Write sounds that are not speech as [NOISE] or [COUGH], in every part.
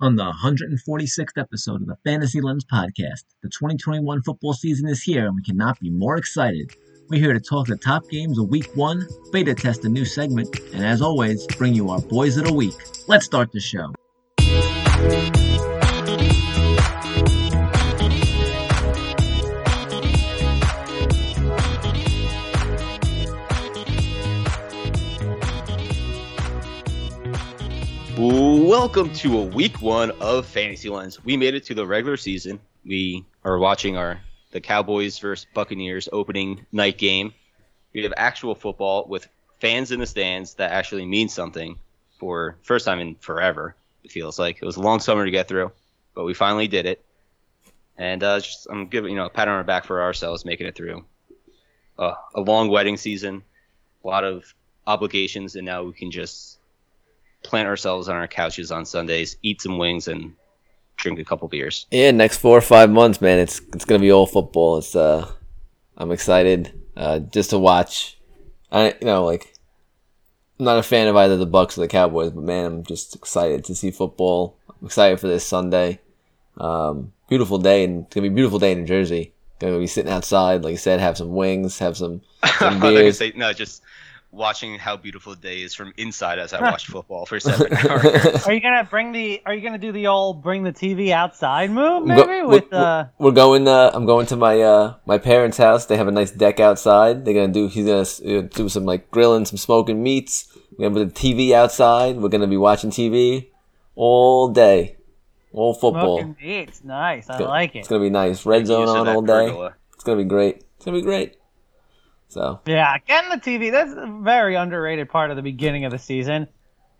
on the 146th episode of the Fantasy Lens podcast. The 2021 football season is here, and we cannot be more excited. We're here to talk the top games of week one, beta test a new segment, and as always, bring you our boys of the week. Let's start the show. Welcome to a week one of Fantasy Lens. We made it to the regular season. We are watching our the Cowboys versus Buccaneers opening night game. We have actual football with fans in the stands that actually means something for first time in forever. It feels like it was a long summer to get through, but we finally did it. And uh, just I'm giving you know a pat on our back for ourselves making it through uh, a long wedding season, a lot of obligations, and now we can just plant ourselves on our couches on Sundays, eat some wings, and drink a couple beers. Yeah, next four or five months, man, it's it's gonna be all football. It's uh, I'm excited uh, just to watch. I you know like, I'm not a fan of either the Bucks or the Cowboys, but man, I'm just excited to see football. I'm excited for this Sunday. Um, beautiful day, and it's gonna be a beautiful day in New Jersey. Gonna be sitting outside, like I said, have some wings, have some, [LAUGHS] some beers. say, no, just watching how beautiful the day is from inside as I watch football for seven [LAUGHS] hours. Are you gonna bring the? Are you gonna do the old bring the TV outside move? Go- Maybe we're, with uh. we're going. Uh, I'm going to my uh, my parents' house. They have a nice deck outside. They're gonna do. He's gonna uh, do some like grilling, some smoking meats. We're gonna put the TV outside. We're gonna be watching TV all day, all football. Smoking meats, nice. I It's gonna- like it. It's gonna be nice. Red zone on all day. pergola. It's gonna be great. It's gonna be great. So Yeah, getting the TV. That's a very underrated part of the beginning of the season,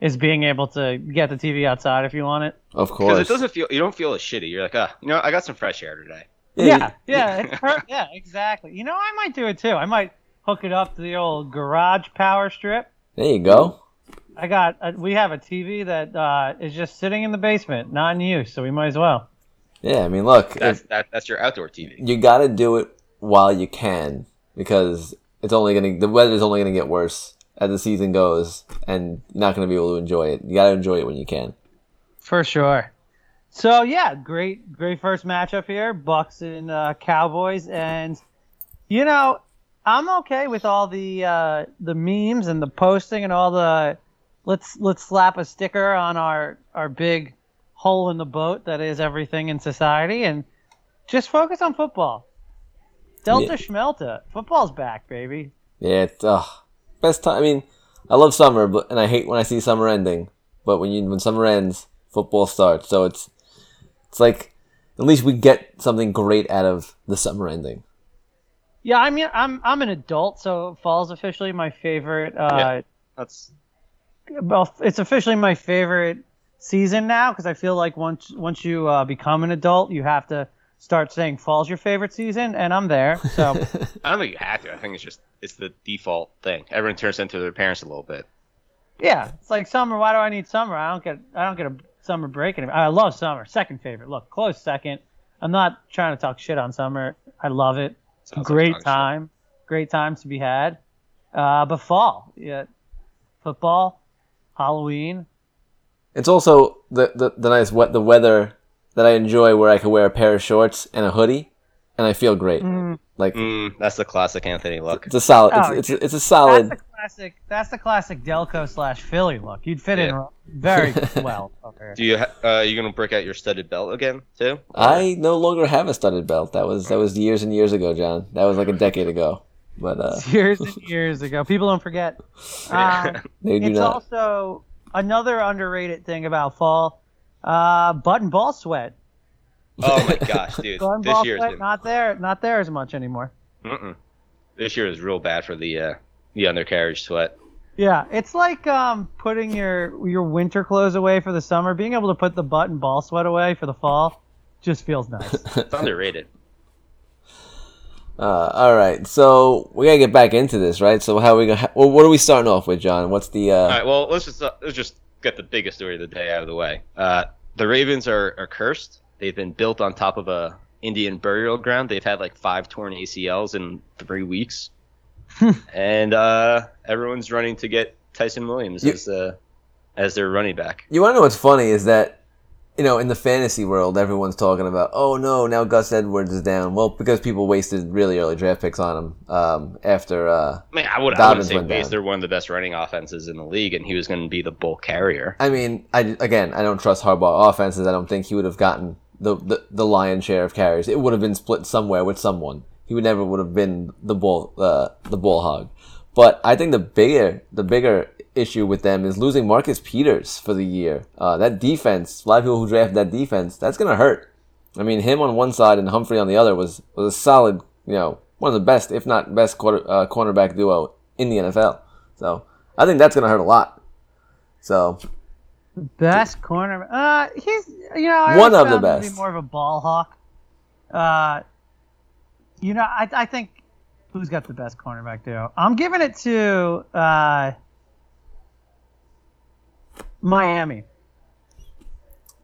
is being able to get the TV outside if you want it. of course, Because course, it doesn't feel you don't feel as shitty. You're like, ah, you know, I got some fresh air today. Yeah, yeah, it's per- [LAUGHS] yeah, exactly. You know, I might do it too. I might hook it up to the old garage power strip. There you go. I got. Uh, we have a TV that uh, is just sitting in the basement, not in use, so we might as well. Yeah, I mean, look, That's if- that, that's your outdoor TV. you got to do it while you can because it's only gonna the weather is only gonna get worse as the season goes, and not gonna be able to enjoy it. You gotta enjoy it when you can. For sure. So yeah, great, great first matchup here, Bucks and uh, Cowboys, and you know, I'm okay with all the uh, the memes and the posting and all the let's let's slap a sticker on our our big hole in the boat that is everything in society and just focus on football. Delta Yeah. Schmelta, football's back, baby. Yeah, it's uh, best time. I mean, I love summer, but and I hate when I see summer ending. But when you when summer ends, football starts. So it's it's like at least we get something great out of the summer ending. Yeah, I mean, I'm I'm an adult, so fall's officially my favorite. Uh, Yeah. That's well, it's officially my favorite season now because I feel like once once you uh, become an adult, you have to start saying fall's your favorite season, and I'm there. So [LAUGHS] I don't think you have to. I think it's just it's the default thing. Everyone turns into their parents a little bit. yeah, it's like summer. Why do I need summer? I don't get I don't get a summer break. Anymore. I love summer. Second favorite. Look, close second. I'm not trying to talk shit on summer. I love it. Sounds like Great talking shit. time. Great times to be had. Uh, but fall, yeah, football, Halloween. It's also the, the the nice wet the weather that I enjoy, where I can wear a pair of shorts and a hoodie, and I feel great. Like Mm, that's the classic Anthony look. it's a solid. Oh, it's, it's it's a That's solid. the classic. That's the classic Delco slash Philly look. You'd fit in very [LAUGHS] well up here. Do you ha- uh, you gonna break out your studded belt again too? I no longer have a studded belt. That was that was years and years ago, John. That was like a decade ago. But uh, [LAUGHS] Years and years ago, people don't forget. Um, [LAUGHS] they do it's not. also another underrated thing about fall. Uh, button ball sweat. oh my gosh, dude! [LAUGHS] Button This ball year sweat been not there, not there as much anymore. mm-mm. this year is real bad for the uh, the undercarriage sweat. Yeah, it's like um, putting your your winter clothes away for the summer. Being able to put the button ball sweat away for the fall just feels nice. [LAUGHS] It's underrated. Uh, all right, so we gotta get back into this, right? So how are we gonna? Ha- well, what are we starting off with, John? What's the? Uh, All right, well let's just uh, let's just get the biggest story of the day out of the way. Uh, the Ravens are, are cursed. They've been built on top of a Indian burial ground. They've had like five torn ACLs in three weeks, and uh, everyone's running to get Tyson Williams You- as uh, as their running back. You want to know what's funny is that you know, in the fantasy world, everyone's talking about, oh no, now Gus Edwards is down. Well, because people wasted really early draft picks on him um, after. Uh, I mean, I would I wouldn't say down. They're one of the best running offenses in the league, and he was going to be the bull carrier. I mean, I again, I don't trust Harbaugh offenses. I don't think he would have gotten the, the the lion's share of carries. It would have been split somewhere with someone. He would never would have been the ball uh, the ball hog. But I think the bigger the bigger issue with them is losing Marcus Peters for the year. Uh, that defense, a lot of people who drafted that defense, that's gonna hurt. I mean, him on one side and Humphrey on the other was was a solid, you know, one of the best, if not best, quarter, uh, cornerback duo in the NFL. So I think that's gonna hurt a lot. So Best corner. Uh, he's you know I One of the him to best. Be more of a ball hawk. Uh, you know I I think who's got the best cornerback duo? I'm giving it to uh Miami.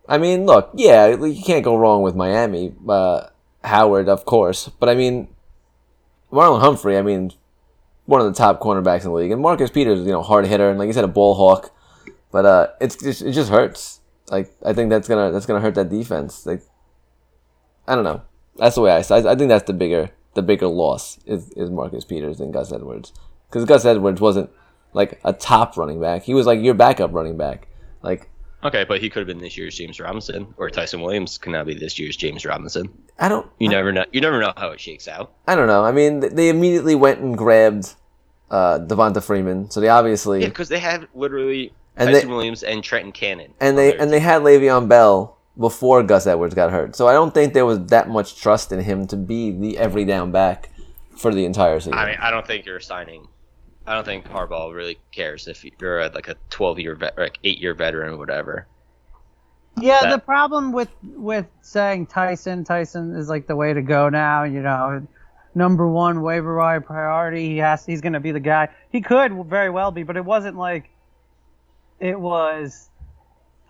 I mean, look, yeah, you can't go wrong with Miami. Uh, Howard, of course, but I mean, Marlon Humphrey. I mean, one of the top cornerbacks in the league, and Marcus Peters, is, you know, hard hitter, and like you said, a ball hawk. But uh, it's it just hurts. Like I think that's gonna that's gonna hurt that defense. Like I don't know. That's the way I. I, I think that's the bigger the bigger loss is is Marcus Peters than Gus Edwards because Gus Edwards wasn't like a top running back. He was like your backup running back. Like Okay, but he could have been this year's James Robinson, or Tyson Williams can now be this year's James Robinson. I don't. You never know. You never know how it shakes out. I don't know. I mean, they immediately went and grabbed uh, Devonta Freeman, so they obviously Yeah, because they had literally And Tyson they- Williams and Trenton Cannon. and they and they had Le'Veon Bell before Gus Edwards got hurt. So I don't think there was that much trust in him to be the every down back for the entire season. I mean, I don't think you're signing. I don't think Harbaugh really cares if you're a, like a 12 year vet, like eight year veteran or whatever. Yeah, That- the problem with with saying Tyson, Tyson is like the way to go now. You know, number one waiver wire priority. He has, he's going to be the guy. He could very well be, but it wasn't like it was.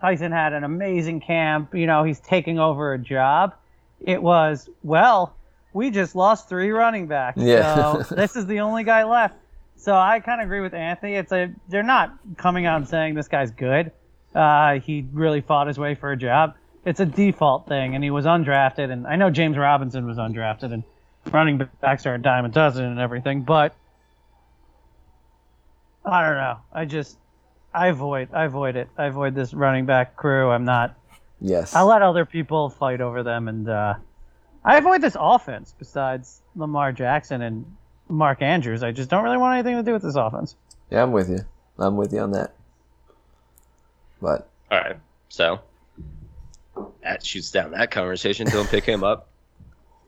Tyson had an amazing camp. You know, he's taking over a job. It was well, we just lost three running backs. Yeah. So [LAUGHS] this is the only guy left. So I kind of agree with Anthony. It's a they're not coming out and saying this guy's good. Uh, he really fought his way for a job. It's a default thing, and he was undrafted. And I know James Robinson was undrafted, and running backs are a dime a dozen and everything. But I don't know. I just I avoid I avoid it. I avoid this running back crew. I'm not. yes. I let other people fight over them, and uh, I avoid this offense. Besides Lamar Jackson and Mark Andrews, I just don't really want anything to do with this offense. yeah, I'm with you. I'm with you on that. But All right, so that shoots down that conversation. Don't pick him up. [LAUGHS]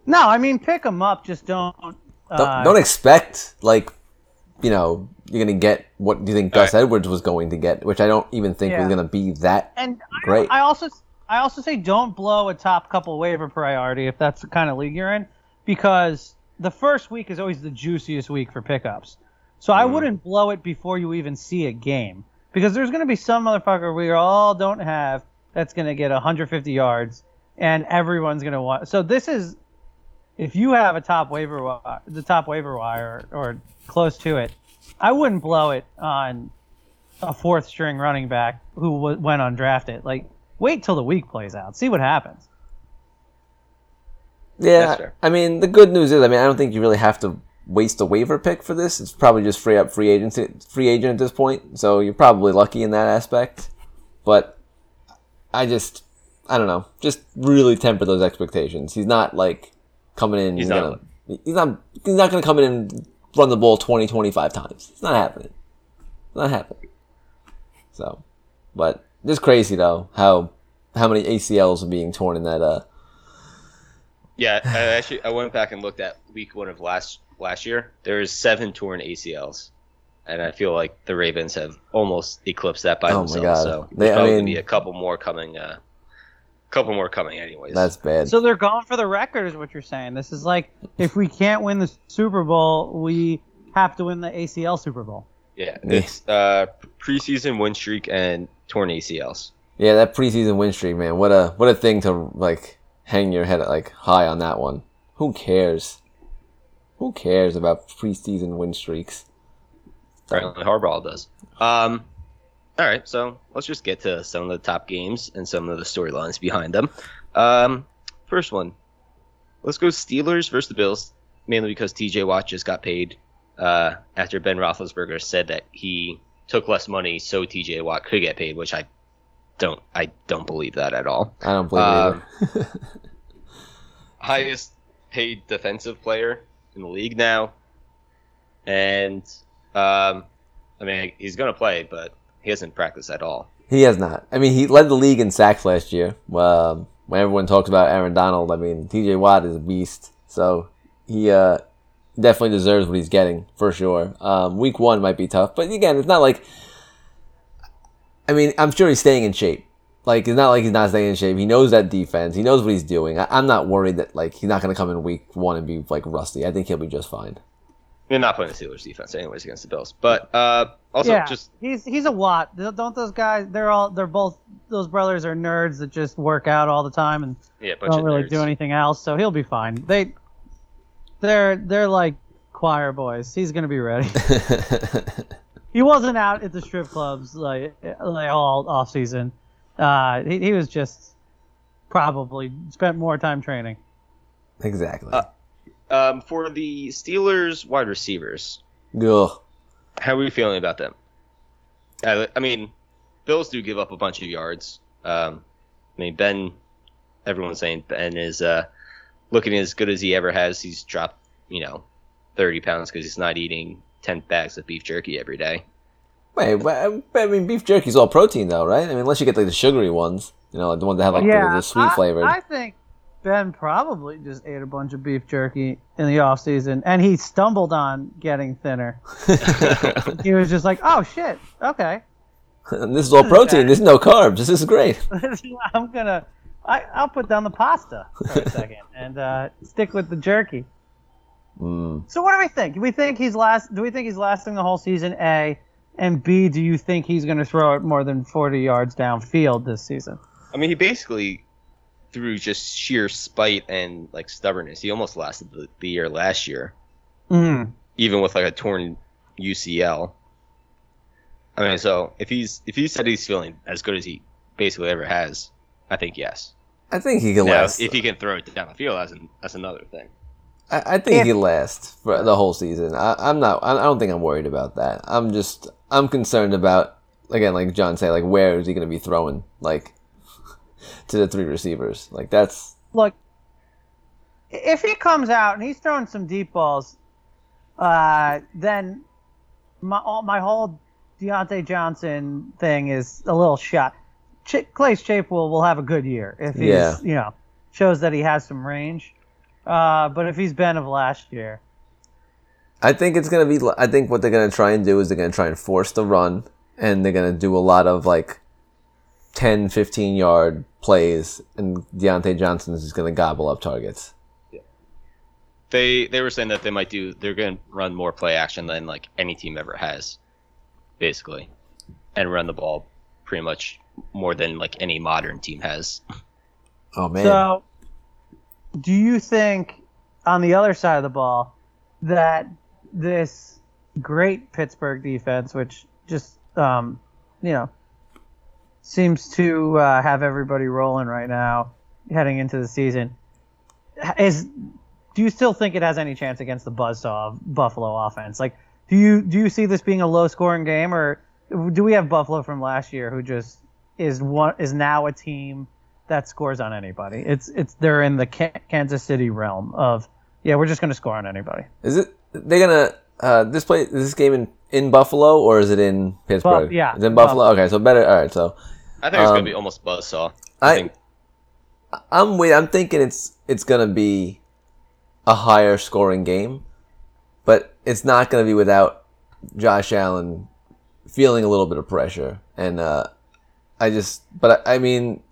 No, I mean pick him up. Just don't. Uh, don't, don't expect like you know you're gonna get what do you think Gus Alright. Edwards was going to get, which I don't even think was gonna be that. And I, Great. I also I also say don't blow a top couple waiver priority if that's the kind of league you're in, because the first week is always the juiciest week for pickups. So I hmm. wouldn't blow it before you even see a game, because there's going to be some motherfucker we all don't have that's going to get 150 yards, and everyone's going to want. So this is, if you have a top waiver wi- the top waiver wire or, or close to it, I wouldn't blow it on a fourth string running back who w- went undrafted. Like, wait till the week plays out, see what happens. Yeah, I mean the good news is, I mean I don't think you really have to waste a waiver pick for this. It's probably just free up free agency, free agent at this point. So you're probably lucky in that aspect. But I just, I don't know, just really temper those expectations. He's not like coming in. He's and not- gonna, he's not. He's not going to come in and run the ball 20, 25 times. It's not happening. It's not happening. So, but just crazy though how how many ACLs are being torn in that uh Yeah, I actually I went back and looked at week one of last last year. There was seven torn ACLs, and I feel like the Ravens have almost eclipsed that by Oh my themselves. God. So They- there's I probably mean- gonna be a couple more coming. Uh, couple more coming, anyways. that's bad. So they're going for the record, is what you're saying. This is like if we can't win the Super Bowl, we have to win the ACL Super Bowl. yeah, Yeah. it's uh, preseason win streak and torn ACLs. Yeah, that preseason win streak, man. What a what a thing to like hang your head like high on that one. Who cares? Who cares about preseason win streaks? Apparently Harbaugh does. Um, All right, so let's just get to some of the top games and some of the storylines behind them. Um, first one, let's go Steelers versus the Bills, mainly because T.J. Watt just got paid uh, after Ben Roethlisberger said that he took less money so T.J. Watt could get paid, which I don't I don't believe that at all. I don't believe Um, either. [LAUGHS] [LAUGHS] highest paid defensive player in the league now, and um, I mean he's gonna play, but he hasn't practiced at all. He has not. I mean, he led the league in sacks last year. Um, when everyone talks about Aaron Donald, I mean, T.J. Watt is a beast. So he uh, definitely deserves what he's getting for sure. Um, week one might be tough, but again, it's not like. I mean, I'm sure he's staying in shape. Like it's not like he's not staying in shape. He knows that defense. He knows what he's doing. I, I'm not worried that like he's not going to come in week one and be like rusty. I think he'll be just fine. You're not playing the Steelers defense anyways against the Bills, but uh, also yeah, just he's he's a Watt. Don't those guys? They're all they're both those brothers are nerds that just work out all the time and yeah, a don't really nerds. do anything else. So he'll be fine. They they're they're like choir boys. He's gonna be ready. [LAUGHS] [LAUGHS] he wasn't out at the strip clubs like like all off season. Uh, he he was just probably spent more time training. exactly. Uh, Um, for the Steelers wide receivers, Ugh. how are we feeling about them? I, I mean, Bills do give up a bunch of yards. Um, I mean, Ben, everyone's saying Ben is uh, looking as good as he ever has. He's dropped, you know, 30 pounds because he's not eating 10 bags of beef jerky every day. Wait, but, but, I mean, beef jerky's all protein though, right? I mean, unless you get like the sugary ones, you know, like the ones that have like the, the sweet flavor. I, think Ben probably just ate a bunch of beef jerky in the off season, and he stumbled on getting thinner. [LAUGHS] He was just like, "Oh shit, okay, [LAUGHS] this is all protein. This is no carbs. This is great. [LAUGHS] I'm gonna, I, I'll put down the pasta for a second and uh, stick with the jerky." Mm. So what do we think? Do we think he's last? Do we think he's lasting the whole season? A and B. Do you think he's going to throw it more than 40 yards downfield this season? I mean, he basically, through just sheer spite and like stubbornness, he almost lasted the, the year last year, Mm. even with like a torn UCL. I mean, so if he's if he said he's feeling as good as he basically ever has, I think yes. I think he can Now, last. if he can throw it down the field, that's an, that's another thing. I, I think If- he lasts for the whole season. I, I'm not. I don't think I'm worried about that. I'm just. I'm concerned about again, like John said, like where is he going to be throwing like [LAUGHS] to the three receivers? Like that's Look, if he comes out and he's throwing some deep balls, uh, then my all, my whole Diontae Johnson thing is a little shot. Ch- Claypool will have a good year if he's Yeah. you know shows that he has some range. Uh, but if he's Ben of last year, I think it's gonna be. I think what they're gonna try and do is they're gonna try and force the run, and they're gonna do a lot of like 10, 15 yard plays, and Diontae Johnson is gonna gobble up targets. They they were saying that they might do they're going to run more play action than like any team ever has, basically, and run the ball pretty much more than like any modern team has. Oh man, So, do you think on the other side of the ball that this great Pittsburgh defense, which just um, you know seems to uh, have everybody rolling right now heading into the season, is do you still think it has any chance against the buzzsaw of Buffalo offense? Like, do you do you see this being a low scoring game, or do we have Buffalo from last year who just is one is now a team that scores on anybody? It's it's they're in the Ka- Kansas City realm of yeah, we're just going to score on anybody. is it? They're gonna uh, this play is this game in in Buffalo or is it in Pittsburgh? yeah, it's in Buffalo. Okay, so better. All right, so I think it's going Um, to be almost buzzsaw. I, I think I'm wait. I'm thinking it's it's gonna be a higher scoring game, but it's not gonna be without Josh Allen feeling a little bit of pressure. And uh, I just, but I, I mean,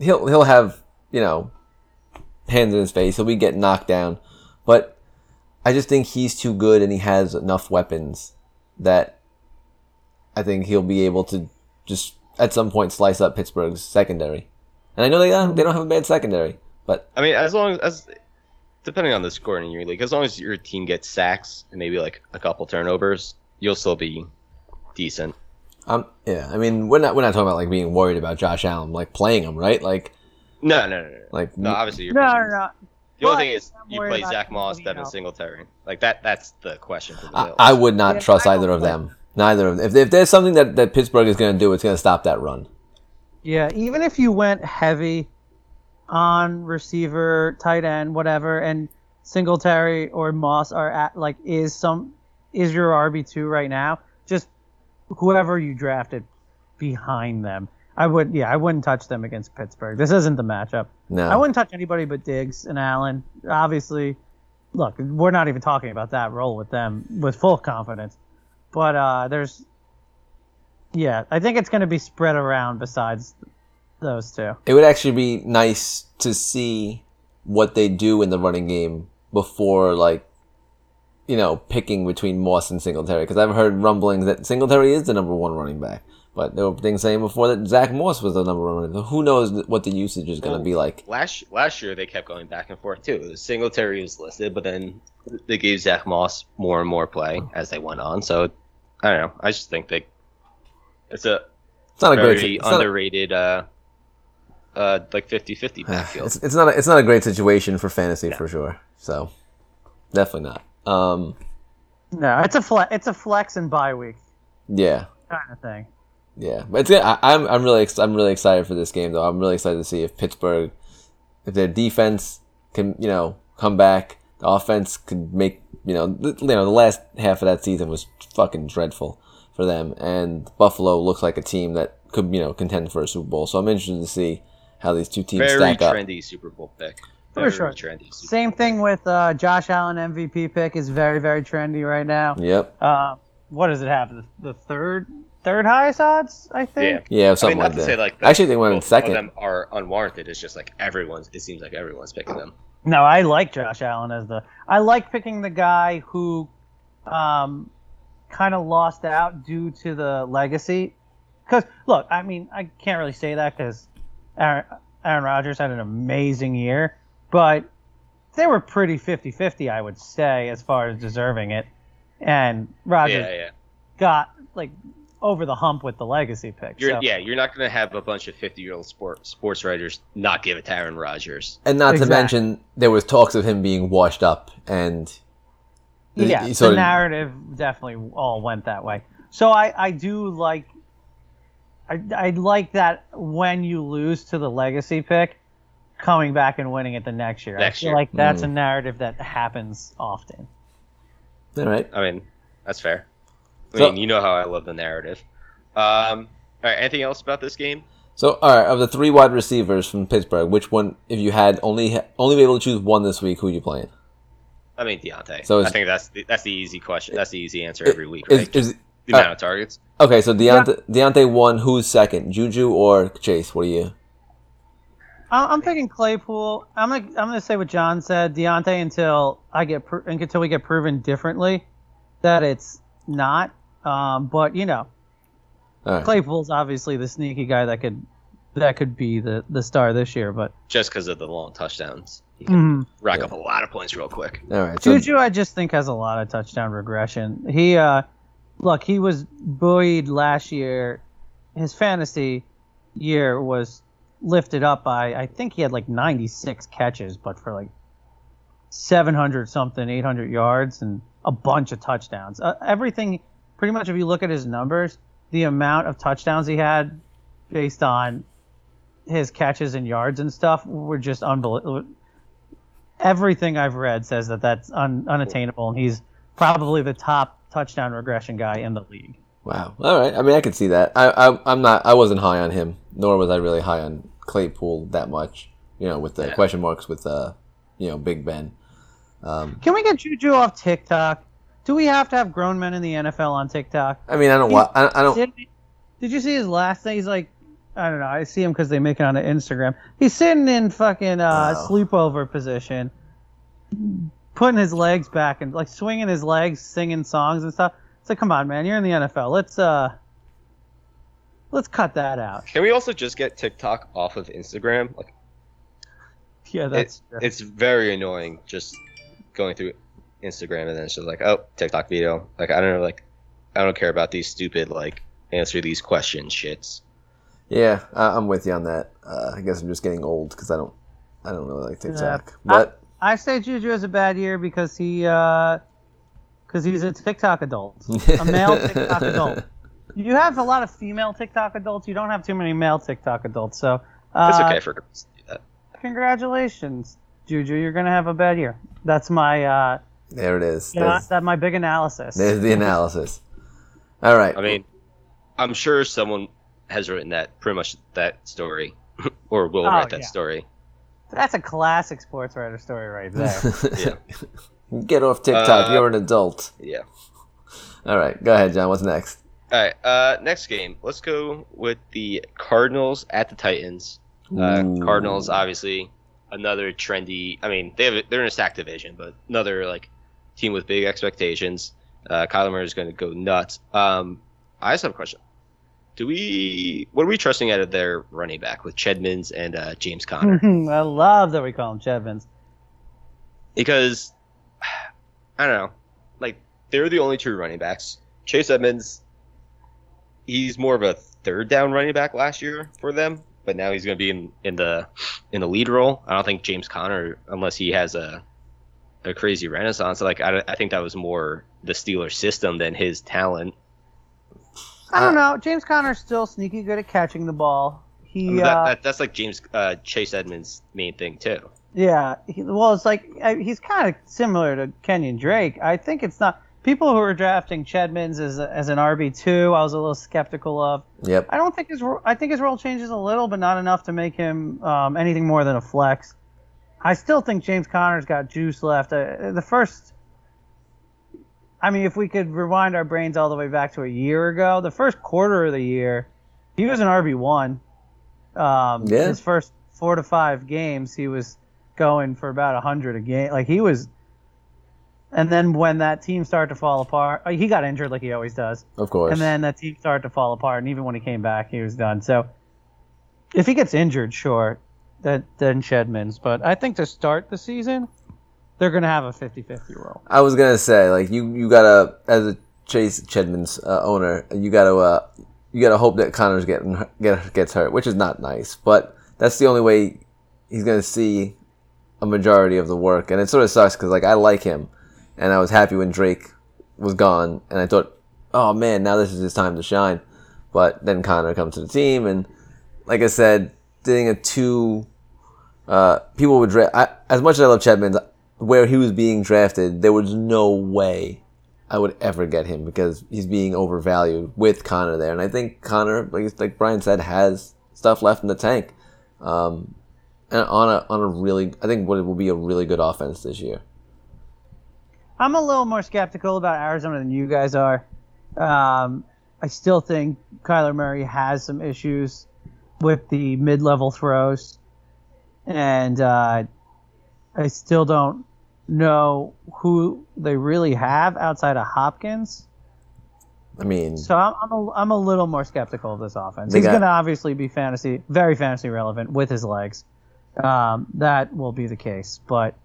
he'll he'll have you know hands in his face. He'll be getting knocked down, but I just think he's too good and he has enough weapons that I think he'll be able to just at some point slice up Pittsburgh's secondary. And I know they don't, they don't have a bad secondary, but I mean, as long as, as depending on the score in your league, as long as your team gets sacks and maybe like a couple turnovers, you'll still be decent. Um, yeah, I mean, we're not we're not talking about like being worried about Josh Allen, like playing him, right? Like, No, no, no, no. like No, obviously you're No, no, no. The only thing is I'm you play Zach Moss, Antonio. Devin Singletary. Like that that's the question for the I, Bills. I would not Yeah, trust either of like- them. Neither of them. If, if there's something that, that Pittsburgh is going to do, it's going to stop that run. Yeah, even if you went heavy on receiver, tight end, whatever, and Singletary or Moss are at like is some is your RB two right now. Just whoever you drafted behind them. I would yeah, I wouldn't touch them against Pittsburgh. This isn't the matchup. No, I wouldn't touch anybody but Diggs and Allen. Obviously, look, we're not even talking about that role with them with full confidence. But uh, there's, yeah, I think it's going to be spread around besides those two. it would actually be nice to see what they do in the running game before, like, you know, picking between Moss and Singletary. Because I've heard rumblings that Singletary is the number one running back. But there were things saying before that Zach Moss was the number one running back. Who knows what the usage is going to be like? last last year they kept going back and forth too. Singletary was listed, but then they gave Zach Moss more and more play as they went on. So I don't know. I just think they it's a It's not a great. It's not, underrated uh uh like 50-50 backfield. [SIGHS] it's, it's not. A, it's not a great situation for fantasy No. for sure. So definitely not. Um, No, it's a flex. It's a flex and bye week yeah. kind of thing. Yeah, but it's good. I, I'm I'm really ex- I'm really excited for this game though. I'm really excited to see if Pittsburgh, if their defense can you know come back, the offense could make you know th- you know the last half of that season was fucking dreadful for them, and Buffalo looks like a team that could you know contend for a Super Bowl. So I'm interested to see how these two teams very stack up. trendy Super Bowl pick. For Very sure. trendy. Super Same thing with uh, Josh Allen MVP pick is very very trendy right now. Yep. Uh, what does it have? The, the third third highest odds, I Yeah. think. Yeah, I mean, something like that. say like Actually, they went in both second. Of them are unwarranted. It's just like everyone's. It seems like everyone's picking them. No, I like Josh Allen as the. I like picking the guy who, um, kind of lost out due to the legacy. Because look, I mean, I can't really say that because Aaron, Aaron Rodgers had an amazing year, but they were pretty 50-50, I would say, as far as deserving it. And Rodgers Yeah, yeah. got like over the hump with the legacy pick. You're so- yeah. You're not gonna have a bunch of 50 year old sport sports writers not give it to Aaron Rodgers. And not Exactly. to mention, there was talks of him being washed up, and he- yeah, he the of- narrative definitely all went that way. So I, I do like, I, I like that when you lose to the legacy pick, coming back and winning it the next year. Next I feel year. like that's Mm. a narrative that happens often. all right. I mean, that's fair. I So- mean, you know how I love the narrative. Um, all right. Anything else about this game? So, all right, of the three wide receivers from Pittsburgh, which one, if you had only only be able to choose one this week, who are you playing? I mean, Diontae. So I is- think that's the, that's the easy question. That's the easy answer every week, Is, right? is the uh, amount of targets. okay? So Diontae, Diontae one. Who's second? Juju or Chase? What are you? I- I'm picking Claypool. I'm gonna I'm gonna say what John said, Diontae, until I get pro- until we get proven differently that it's not. Um, but you know, All right. Claypool's obviously the sneaky guy that could that could be the the star this year. But Just because of the long touchdowns, you can Mhm. rack Yeah. up a lot of points real quick. All right. So, Juju, I just think has a lot of touchdown regression. He, uh, look, he was buoyed last year. His fantasy year was lifted up by, I think he had like 96 catches, but for like 700 something, 800 yards, and a bunch of touchdowns. Uh, everything, pretty much, if you look at his numbers, the amount of touchdowns he had based on his catches and yards and stuff were just unbelievable everything I've read says that that's un- unattainable, and he's probably the top touchdown regression guy in the league. wow. All right. I mean, I can see that. I, I I'm not. I wasn't high on him, nor was I really high on Claypool that much. You know, with the Yeah. question marks with uh, you know, Big Ben. Um, Can we get Juju off TikTok? Do we have to have grown men in the NFL on TikTok? I mean, I don't. He's- Wa- I, I don't. Did, did you see his last thing? He's like, I don't know. I see him because they make it on Instagram. He's sitting in fucking uh, Wow. sleepover position, putting his legs back and like swinging his legs, singing songs and stuff. It's like, come on, man, you're in the NFL. Let's uh, let's cut that out. Can we also just get TikTok off of Instagram? Like, Yeah, that's it, it's very annoying just going through Instagram and then it's just like, oh, TikTok video. Like, I don't know, like, I don't care about these stupid like answer these questions, shits. Yeah, I, I'm with you on that. Uh, I guess I'm just getting old because I don't, I don't really like TikTok. I- But I say Juju has a bad year because he because he's a TikTok adult, a male [LAUGHS] TikTok adult. You have a lot of female TikTok adults. You don't have too many male TikTok adults. So uh, It's okay for girls to do that. congratulations, Juju. You're gonna have a bad year. That's my uh, there it is. yeah, There's, that my big analysis. there's the analysis. All right. I mean, I'm sure someone has written that pretty much that story, [LAUGHS] or will Oh, write that yeah. story. That's a classic sports writer story right there. [LAUGHS] Yeah. Get off TikTok. Uh, You're an adult. Yeah. All right. Go ahead, John. What's next? All right. Uh, next game. Let's go with the Cardinals at the Titans. Uh, Cardinals, obviously, another trendy. I mean, they have they're in a stacked division, but another like team with big expectations. Uh, Kyler Murray is going to go nuts. Um, I just have a question. Do we what are we trusting out of their running back with Chedmans and uh, James Conner? [LAUGHS] I love that we call him Chevins. because [SIGHS] I don't know, like they're the only two running backs. Chase Edmonds, he's more of a third down running back last year for them, but now he's going to be in, in the in the lead role. I don't think James Conner, unless he has a a crazy renaissance, like I, I think that was more the Steelers system than his talent. I don't know. James Conner's still sneaky good at catching the ball. He I mean, uh, that, that, that's like James uh, Chase Edmonds' main thing too. Yeah, he, well, it's like uh, he's kind of similar to Kenyan Drake. I think it's not people who are drafting Chedmans as a, as an RB two. I was a little skeptical of. Yep. I don't think his I think his role changes a little, but not enough to make him um, anything more than a flex. I still think James Conner's got juice left. Uh, the first, I mean, if we could rewind our brains all the way back to a year ago, the first quarter of the year, he was an RB one. Um, Yeah. His first four to five games, he was going for about hundred a game. Like he was. And then when that team started to fall apart, uh, he got injured like he always does. Of course. And then that team started to fall apart, and even when he came back, he was done. So if he gets injured, sure, that then Chedman's. But I think to start the season, they're going to have a 50-50 role. I was gonna say, like you, you gotta as a Chase Chedman's uh, owner, you gotta, uh, you gotta hope that Conner's getting get, gets hurt, which is not nice. But that's the only way he's gonna see a majority of the work, and it sort of sucks because like I like him, and I was happy when Drake was gone, and I thought, oh man, now this is his time to shine. But then Conner comes to the team, and like I said, doing a two uh, people would draft. I, as much as I love Chapman, where he was being drafted, there was no way I would ever get him because he's being overvalued with Conner there. And I think Conner, like like Brian said, has stuff left in the tank. Um, and on a on a really, I think what it will be a really good offense this year. I'm a little more skeptical about Arizona than you guys are. Um, I still think Kyler Murray has some issues with the mid-level throws, and uh, I still don't know who they really have outside of Hopkins. I mean, So I'm, I'm, a, I'm a little more skeptical of this offense. He's going to obviously be fantasy, very fantasy relevant with his legs. Um, that will be the case, but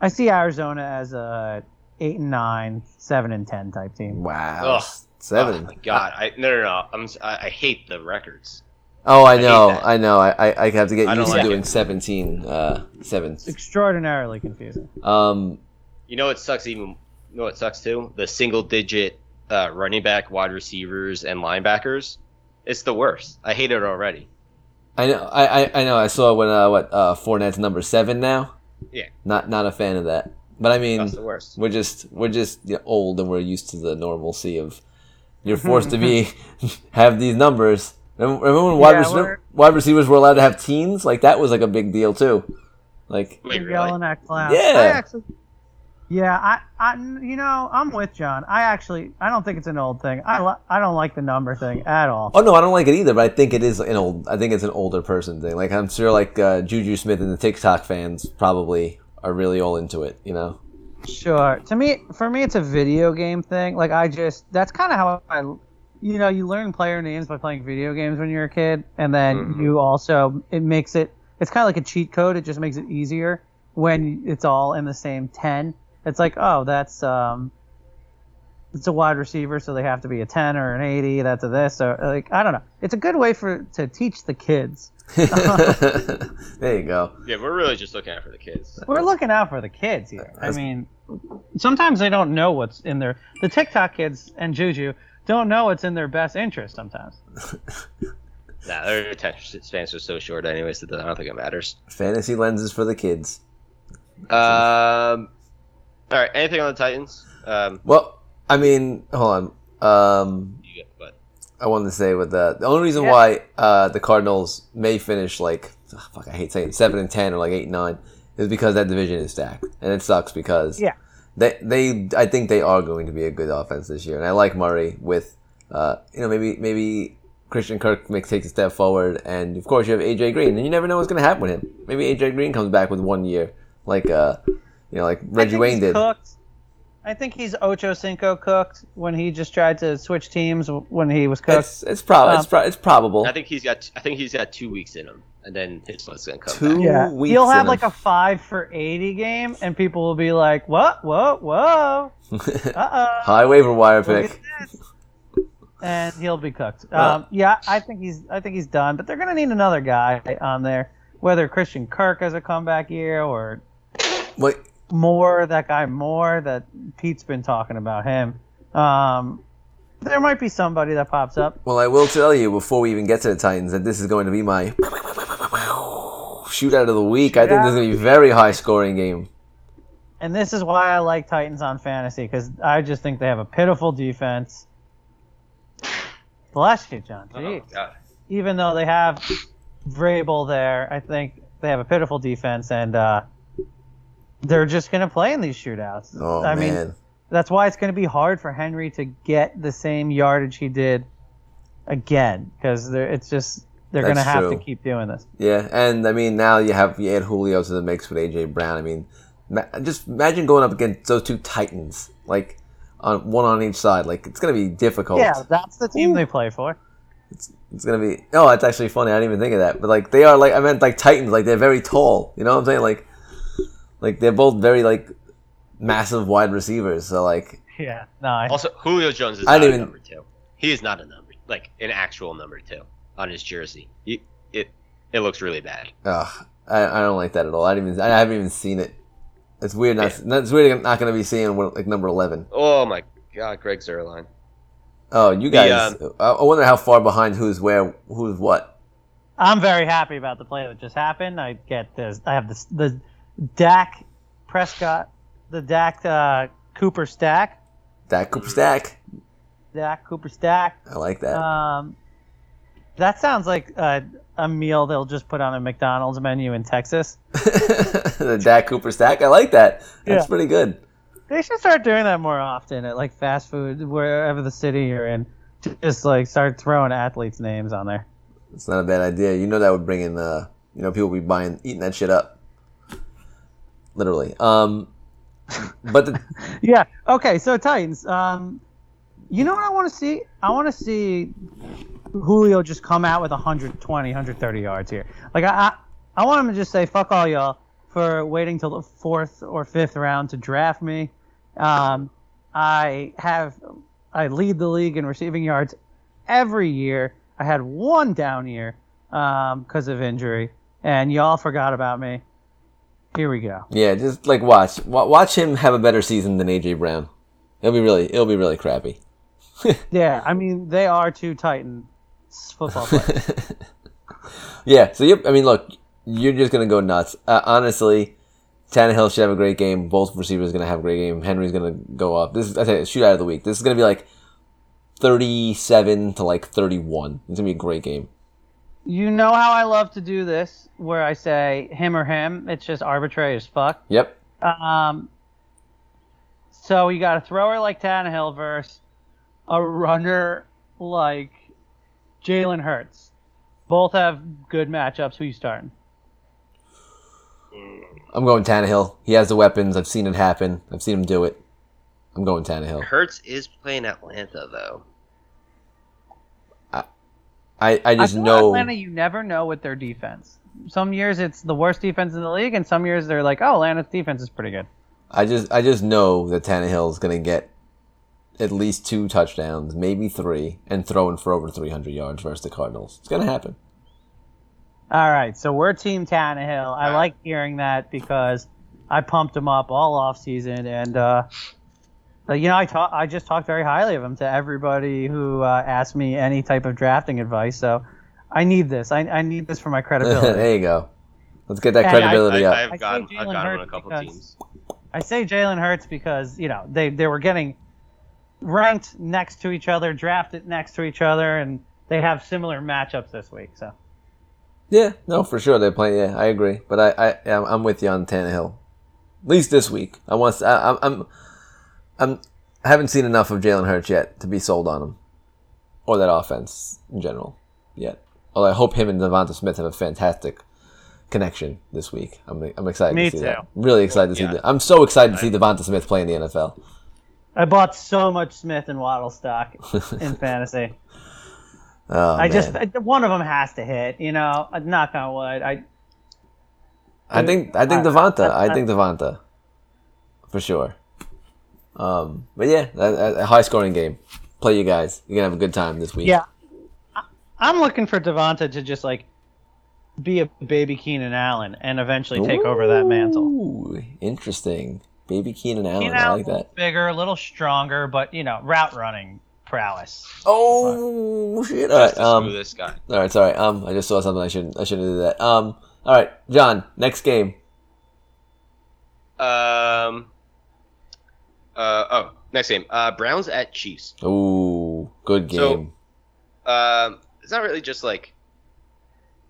I see Arizona as a eight and nine, seven and ten type team. wow, Ugh. seven. Oh my god! I no no no. I'm s- I, I hate the records. Oh, I know, that. I know. I, I, I have to get I used to like doing it. 17 uh, sevens. Extraordinarily confusing. Um, You know what sucks even. You know what sucks too? The single digit uh, running back, wide receivers, and linebackers. It's the worst. I hate it already. I know, I, I, I know. I saw when uh, what uh, Fournette's number seven now. Yeah. Not not a fan of that. But I mean, That's the worst. we're just we're just you know, old and we're used to the normalcy of you're [LAUGHS] forced to be [LAUGHS] have these numbers. Remember, remember when wide, Yeah, rec- wide receivers were allowed to have teens? Like that was like a big deal too. Like Wait, You're really? yelling at clowns. Yeah. I actually, yeah, I, I, you know, I'm with John. I actually, I don't think it's an old thing. I, li- I don't like the number thing at all. oh no, I don't like it either. But I think it is an old. I think it's an older person thing. Like I'm sure like uh, Juju Smith and the TikTok fans probably are really all into it. You know. Sure. To me, for me, it's a video game thing. Like I just, that's kind of how I, you know, you learn player names by playing video games when you're a kid, and then Mhm. you also, it makes it, it's kind of like a cheat code. It just makes it easier when it's all in the same ten. It's like, oh, that's um, it's a wide receiver, so they have to be a ten or an eighty. That's a this or like I don't know. It's a good way for to teach the kids. [LAUGHS] [LAUGHS] there you go. Yeah, we're really just looking out for the kids. We're looking out for the kids here. I mean, sometimes they don't know what's in their the TikTok kids and Juju don't know what's in their best interest sometimes. [LAUGHS] Nah, their attention spans are so short, anyways. That I don't think it matters. Fantasy lenses for the kids. Um, all right. Anything on the Titans? Um, Well, I mean, hold on. Um, you get, but I wanted to say with the the only reason Yeah. why uh, the Cardinals may finish like ugh, fuck, I hate saying it, seven and ten or like eight and nine is because that division is stacked, and it sucks because Yeah. they they I think they are going to be a good offense this year, and I like Murray with uh, you know maybe maybe Christian Kirk makes takes a step forward, and of course you have AJ Green, and you never know what's going to happen with him. Maybe AJ Green comes back with one year, like uh, you know like I Reggie think Wayne he's did. Cooked. I think he's Ocho Cinco cooked when he just tried to switch teams when he was cooked. It's it's, prob- it's, Um, pro- it's probable. I think he's got. I think he's got two weeks in him, and then his let's gonna come Two back. yeah, weeks he'll in have him. like a five for eighty game, and people will be like, "What? Whoa, [LAUGHS] whoa, uh oh." High waiver wire pick. And he'll be cooked. Well- Um, yeah, I think he's. I think he's done. But they're gonna need another guy on there, whether Christian Kirk has a comeback year or Wait, more that guy more that Pete's been talking about him. Um, there might be somebody that pops up. Well, I will tell you before we even get to the Titans that this is going to be my shootout of the week. I think this is going to be a very high scoring game. And this is why I like Titans on fantasy because I just think they have a pitiful defense. Bless you, John. Oh, Jeez. God. Even though they have Vrabel there, I think they have a pitiful defense, and uh, they're just going to play in these shootouts. Oh I man, mean, that's why it's going to be hard for Henry to get the same yardage he did again because it's just they're going to have to keep doing this. yeah, and I mean now you have you add Julio to the mix with AJ Brown. I mean, ma- just imagine going up against those two Titans, like on one on each side. Like it's going to be difficult. Yeah, that's the team Ooh. they play for. It's gonna be. Oh, that's actually funny. I didn't even think of that. But like, they are like I meant like Titans. Like they're very tall. You know what I'm saying? Like, like they're both very like massive wide receivers. So like, Yeah, no, I, Also, Julio Jones is I not didn't a even- number two. He is not a number, like an actual number two on his jersey. He, it it looks really bad. ugh, I, I don't like that at all. I didn't even. I haven't even seen it. It's weird. Not. It's weird. Not gonna be seeing what- like number eleven. Oh my God, Greg Zuerlein. Oh, you The, guys. um, I I wonder how far behind who's where, who's what. I'm very happy about the play that just happened. I get this. I have this the Dak Prescott, the Dak uh, Cooper stack, Dak Cooper Stack. Dak Cooper stack. I like that. Um, that sounds like a, a meal they'll just put on a McDonald's menu in Texas. [LAUGHS] the Dak Cooper Stack. I like that. That's Yeah. pretty good. They should start doing that more often at like fast food, wherever the city you're in. Just like start throwing athletes' names on there. It's not a bad idea. You know that would bring in uh you know people would be buying eating that shit up. Literally. Um but the, [LAUGHS] Yeah. Okay. So Titans. Um, you know what I want to see? I want to see Julio just come out with 120, 130 yards here. Like I, I, I want him to just say "fuck all y'all" for waiting till the fourth or fifth round to draft me. Um, I have, I lead the league in receiving yards every year. I had one down year because of injury, and y'all forgot about me. Here we go. yeah, just like watch Wa- watch him have a better season than AJ Brown. It'll be really it'll be really crappy. [LAUGHS] Yeah, I mean they are two Titans football players. [LAUGHS] yeah, so yep, I mean look, you're just going to go nuts. Uh, honestly, Tannehill should have a great game. Both receivers going to have a great game. Henry's going to go off. This is I say shootout of the week. This is going to be like 37 to like 31. It's going to be a great game. You know how I love to do this, where I say him or him. It's just arbitrary as fuck. Yep. Um, so you got a thrower like Tannehill versus a runner like Jalen Hurts. Both have good matchups. Who you starting? I'm going Tannehill. He has the weapons. I've seen it happen. I've seen him do it. I'm going Tannehill. Hurts is playing Atlanta though. I, I just I feel know. Atlanta. You never know with their defense. Some years it's the worst defense in the league, and some years they're like, "Oh, Atlanta's defense is pretty good." I just I just know that Tannehill's gonna get at least two touchdowns, maybe three, and throwing for over 300 yards versus the Cardinals. It's gonna happen. All right, so we're Team Tannehill. I like hearing that because I pumped him up all off season, and uh, you know I talk, I just talked very highly of him to everybody who uh, asked me any type of drafting advice. So I need this. I, I need this for my [LAUGHS] credibility. there you go. Let's get that And I- credibility I, up. I've got, say I've Jalen got him on a Hurts couple because- teams. I say Jalen Hurts because you know they they were getting ranked next to each other, drafted next to each other, and they have similar matchups this week. So Yeah, no, for sure they're playing. Yeah, I agree. But I, I, I'm- I'm with you on Tannehill. At least this week. I want. to- I, I'm, I'm, I'm. Haven't seen enough of Jalen Hurts yet to be sold on him, or that offense in general yet. Although I hope him and Devonta Smith have a fantastic connection this week. I'm, I'm excited Me to see too. that. I'm really excited to see Yeah. that. I'm so excited to see Devonta Smith play in the NFL. I bought so much Smith and Waddle stock [LAUGHS] in fantasy. Oh, I just man. one of them has to hit. You know, knock on wood. I I think I think I- Devonta. I- I think Devonta, for sure. Um, but yeah, a, a- a high scoring game. Play you guys. You're gonna have a good time this week. yeah. I- I'm looking for Devonta to just like be a baby Keenan Allen and eventually take over that mantle. Ooh, interesting. Baby Keenan Allen. Keenan I like that. bigger, a little stronger, but you know, route running prowess. Oh shit! All Just right. the Um. smoothest guy. All right. Sorry. Um. I just saw something. I shouldn't. I shouldn't do that. Um. All right, John. Next game. Um. Uh oh. Next game. Uh, Browns at Chiefs. Ooh, good So- game. Um, it's not really just like,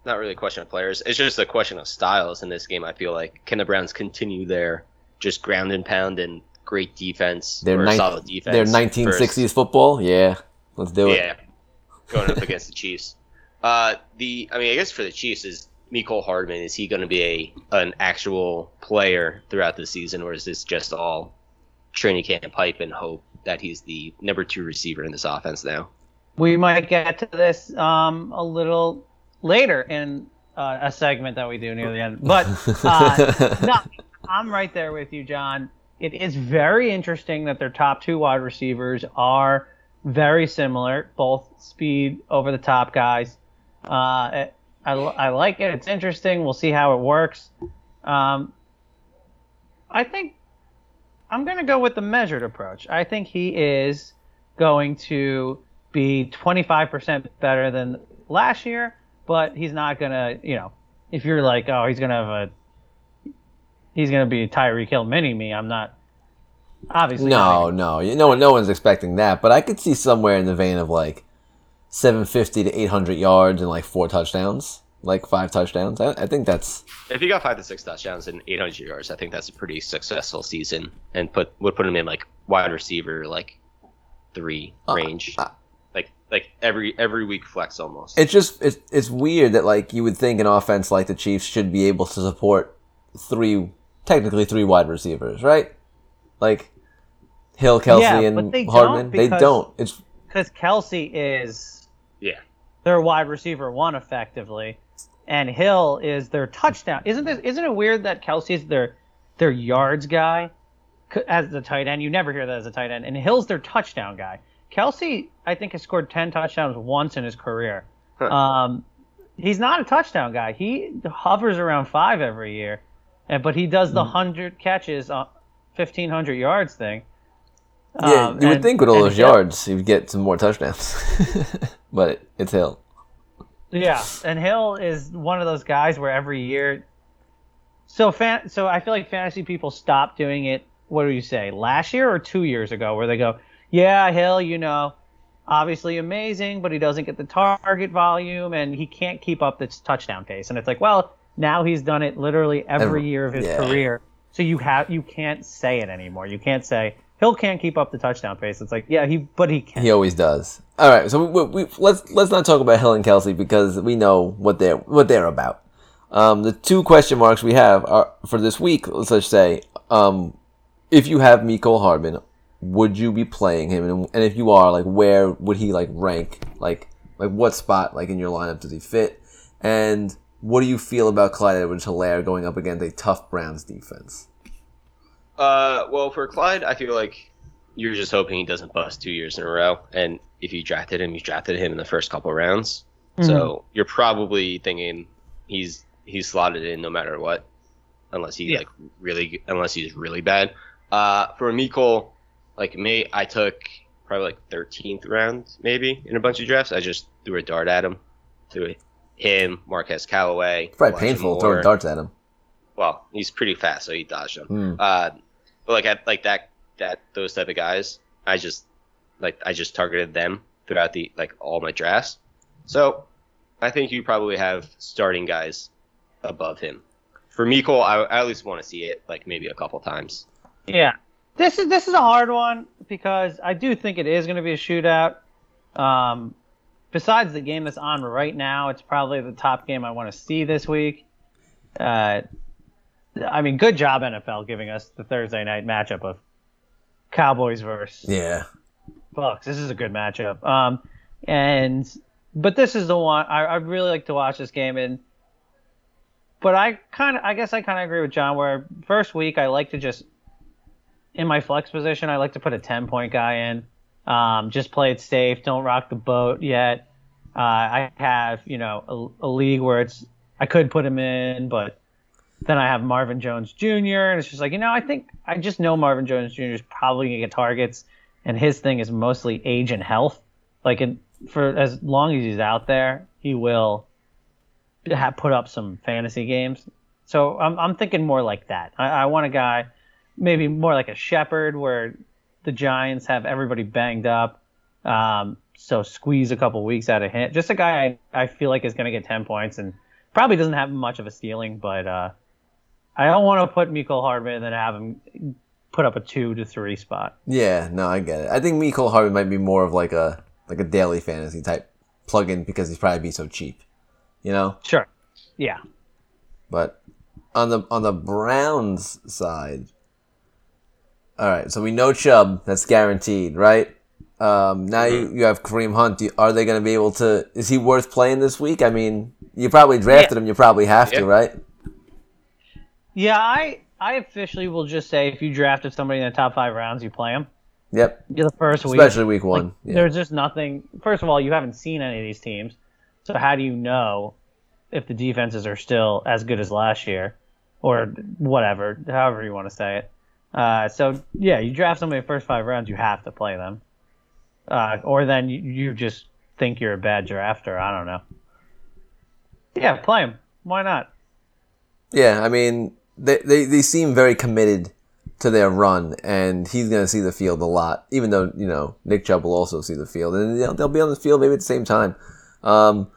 not really a question of players. It's just a question of styles in this game. I feel like can the Browns continue their just ground and pound and great defense Their or nin- solid defense? Their 1960s versus- football. Yeah. Let's do it. Yeah, going up against the Chiefs. [LAUGHS] Uh, the I mean, I guess for the Chiefs is Miko Hardman. Is he going to be a an actual player throughout the season, or is this just all training camp hype and hope that he's the number two receiver in this offense now? We might get to this um, a little later in uh, a segment that we do near the end. But [LAUGHS] uh, no, I'm right there with you, John. It is very interesting that their top two wide receivers are very similar, both speed over the top guys. Uh, it, I, I like it. It's interesting. We'll see how it works. Um, I think I'm going to go with the measured approach. I think he is going to be 25% better than last year, but he's not going to, you know, if you're like, oh, he's going to have a, he's going to be Tyreek Hill mini me, I'm not, obviously. No, no, you- no no one's expecting that. But I could see somewhere in the vein of like 750 to 800 yards and like four touchdowns, like five touchdowns. I, I think that's If he got five to six touchdowns and 800 yards, I think that's a pretty successful season, and put would put him in like wide receiver like three Uh, range, uh, like like every every week flex almost. it's just it's it's weird that like you would think an offense like the Chiefs should be able to support three, technically three wide receivers, right? Like Hill, Kelce, Yeah, and they Hardman. don't They don't. It's Because Kelce is yeah, their wide receiver one effectively, and Hill is their touchdown. Isn't this? Isn't it weird that Kelce's their their yards guy as the tight end? You never hear that as a tight end, and Hill's their touchdown guy. Kelce, I think, has scored ten touchdowns once in his career. Huh. Um, he's not a touchdown guy. He hovers around five every year, and but he does the hundred catches, uh, fifteen hundred yards thing. yeah. Um, you would and- think with all those Hill- yards, you'd get some more touchdowns, [LAUGHS] but it's Hill. Yeah, and Hill is one of those guys where every year. So fan, so I feel like fantasy people stop doing it. What do you say? Last year or two years ago, where they go, "Yeah, Hill, you know, obviously amazing, but he doesn't get the target volume and he can't keep up this touchdown pace." And it's like, well, now he's done it literally every Every- year of his yeah. career. So you have you can't say it anymore. You can't say Hill can't keep up the touchdown pace. It's like, yeah, he but he can. He always does. All right, so we, we, let's let's not talk about Hill and Kelce because we know what they're what they're about. Um, the two question marks we have are for this week. Let's just say, um, if you have Miko Hardman, would you be playing him? And, and if you are, like, where would he like rank? Like, like what spot like in your lineup does he fit? And what do you feel about Clyde Edwards-Hilaire going up against a tough Browns defense? Uh, well, for Clyde, I feel like you're just hoping he doesn't bust two years in a row. And if you drafted him, you drafted him in the first couple rounds. Mm-hmm. So you're probably thinking he's he's slotted in no matter what, unless he Yeah. like really unless he's really bad. Uh, for Miko, like me, I took probably like 13th round maybe in a bunch of drafts. I just threw a dart at him, threw him, Marquez Callaway. It's probably Elijah painful Moore. throwing darts at him. Well, he's pretty fast, so he dodged them. Hmm. Uh, but like at like that that those type of guys, I just like I just targeted them throughout the like all my drafts. So I think you probably have starting guys above him. For Miko, I, I at least want to see it like maybe a couple times. Yeah. This is this is a hard one because I do think it is going to be a shootout. Um, besides the game that's on right now, it's probably the top game I want to see this week. Uh, I mean, good job NFL giving us the Thursday night matchup of Cowboys versus Yeah. Bucks. This is a good matchup. Um, and but this is the one I, I really like to watch this game and. But I kind of, I guess I kind of agree with John. Where first week I like to just in my flex position, I like to put a 10 point guy in. Um, just play it safe. Don't rock the boat yet. Uh, I have, you know, a, a league where it's, I could put him in, but then I have Marvin Jones Jr. And it's just like, you know, I think I just know Marvin Jones Jr. is probably going to get targets. And his thing is mostly age and health. Like, for as long as he's out there, he will have put up some fantasy games. So I'm, I'm thinking more like that. I, I want a guy maybe more like a Shepard where the Giants have everybody banged up. Um, so squeeze a couple weeks out of him. Just a guy I, I feel like is going to get 10 points and probably doesn't have much of a ceiling, but uh, I don't want to put Miko Hardman and then have him put up a two to three spot. Yeah, no, I get it. I think Miko Harvey might be more of like a like a daily fantasy type plug-in because he's probably be so cheap, you know. Sure. Yeah. But on the on the Browns side, all right. So we know Chubb. That's guaranteed, right? Um, now you, you have Kareem Hunt. Do- Are they going to be able to? Is he worth playing this week? I mean, you probably drafted him. You probably have to, right? Yeah, I I officially will just say if you drafted somebody in the top five rounds, you play them. Yep. You're the first week. Especially week Like, one. yeah. There's just nothing. First of all, you haven't seen any of these teams, so how do you know if the defenses are still as good as last year, or whatever, however you want to say it? Uh, so yeah, you draft somebody in the first five rounds, you have to play them, uh, or then you, you just think you're a bad drafter. I don't know. Yeah, play him. Why not? Yeah, I mean, they, they, they seem very committed to their run, and he's going to see the field a lot, even though, you know, Nick Chubb will also see the field, and they'll, they'll be on the field maybe at the same time. Um,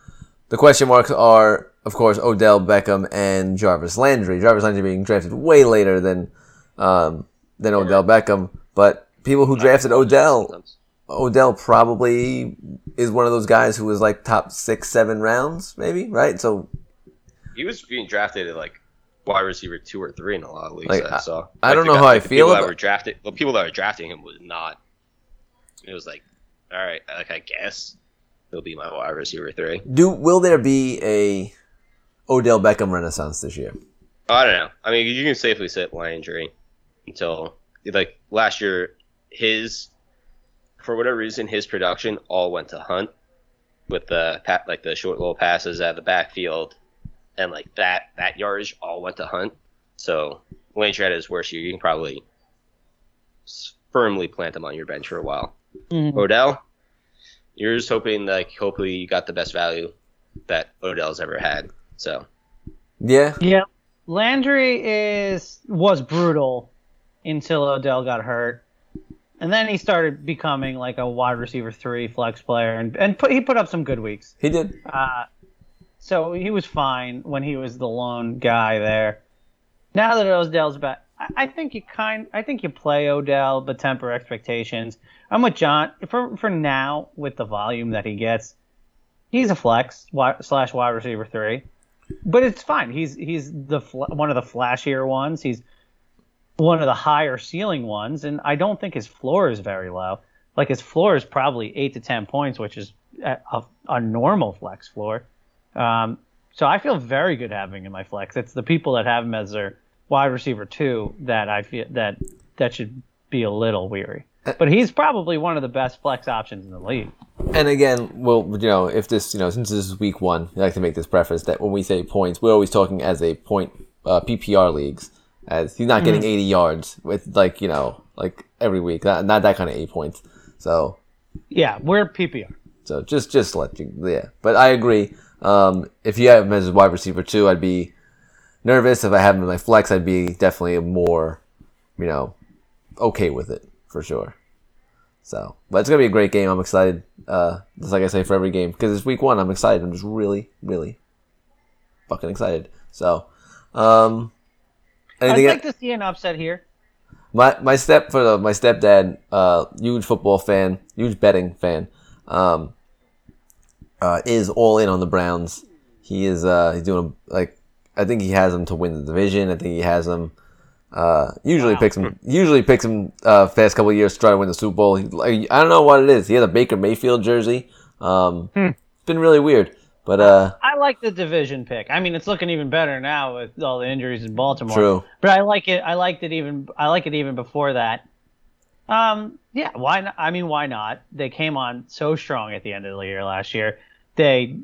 the question marks are, of course, Odell Beckham and Jarvis Landry. Jarvis Landry being drafted way later than um, than Odell Beckham, but people who drafted Odell, Odell probably is one of those guys who was like top six, seven rounds, maybe, right? So He was being drafted at like wide receiver two or three in a lot of leagues Like, that I saw. I don't know guy- how I like, the feel people that about- were drafted. The people that were drafting him was not. It was like, all right, like I guess he'll be my wide receiver three. Do will there be a Odell Beckham renaissance this year? I don't know. I mean, you can safely say Landry until like last year, his for whatever reason his production all went to Hunt with the like the short little passes of the backfield, and like that that yardage all went to Hunt. So Landry at his worst year, you can probably firmly plant him on your bench for a while. Odell, you're just hoping like hopefully you got the best value that Odell's ever had. So Yeah, Yeah, Landry is was brutal until Odell got hurt, and then he started becoming like a wide receiver three flex player, and and put, he put up some good weeks. he did. Uh, so he was fine when he was the lone guy there. Now that Odell's back, I, think you kind, I think you play Odell, but temper expectations. I'm with John for for now with the volume that he gets. He's a flex slash wide receiver three, but it's fine. He's he's the one of the flashier ones. He's one of the higher ceiling ones, and I don't think his floor is very low. Like his floor is probably eight to ten points, which is a, a normal flex floor. Um, so I feel very good having him in my flex. It's the people that have him as their wide receiver two that I feel that that should be a little weary. but he's probably one of the best flex options in the league. And again, well, you know, if this, you know, since this is week one, I like to make this preface that when we say points, we're always talking as a point uh, PPR leagues, as he's not getting 80 yards with like you know like every week, not, not that kind of eight points. So Yeah, we're PPR. So just just let you yeah. But I agree. Um, if you have him as a wide receiver too, I'd be nervous. If I have him in my flex, I'd be definitely more, you know, okay with it for sure. So, but it's gonna be a great game. I'm excited. Uh, just like I say for every game because it's week one. I'm excited. I'm just really, really fucking excited. So, um, I'd anything? like to see an upset here. My my step for the, my stepdad, uh, huge football fan, huge betting fan, um, uh, is all in on the Browns. He is uh, he's doing like I think he has them to win the division. I think he has them. Uh, usually Wow. picks him. Usually picks him. Uh, past couple of years to try to win the Super Bowl. He, like, I don't know what it is. He has a Baker Mayfield jersey. Um, Hmm. It's been really weird, but uh, I like the division pick. I mean, it's looking even better now with all the injuries in Baltimore. True. But I like it. I liked it even. I like it even before that. Um. Yeah. Why not? I mean, why not? They came on so strong at the end of the year last year. They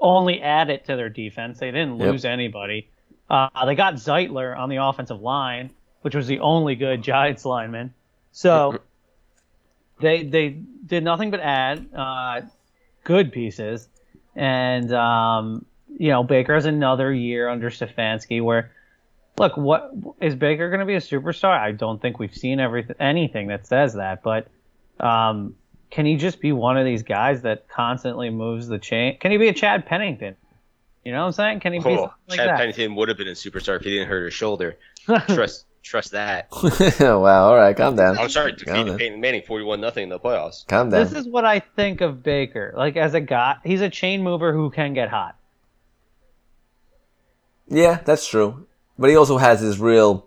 only added to their defense. They didn't Yep. lose anybody. Uh, they got Zeitler on the offensive line, which was the only good [LAUGHS] Giants lineman. So they they did nothing but add uh, good pieces, and um, you know Baker has another year under Stefanski where. Look, what is Baker going to be a superstar? I don't think we've seen everything, anything that says that. But um, can he just be one of these guys that constantly moves the chain? Can he be a Chad Pennington? You know what I'm saying? Can he be Oh, something like Chad that? Pennington would have been a superstar if he didn't hurt his shoulder. [LAUGHS] Trust trust that. [LAUGHS] wow. All right, calm down. I'm sorry, defeated. Peyton Manning 41 nothing in the playoffs. Calm down. This is what I think of Baker. Like as a guy, he's a chain mover who can get hot. Yeah, that's true. But he also has his real,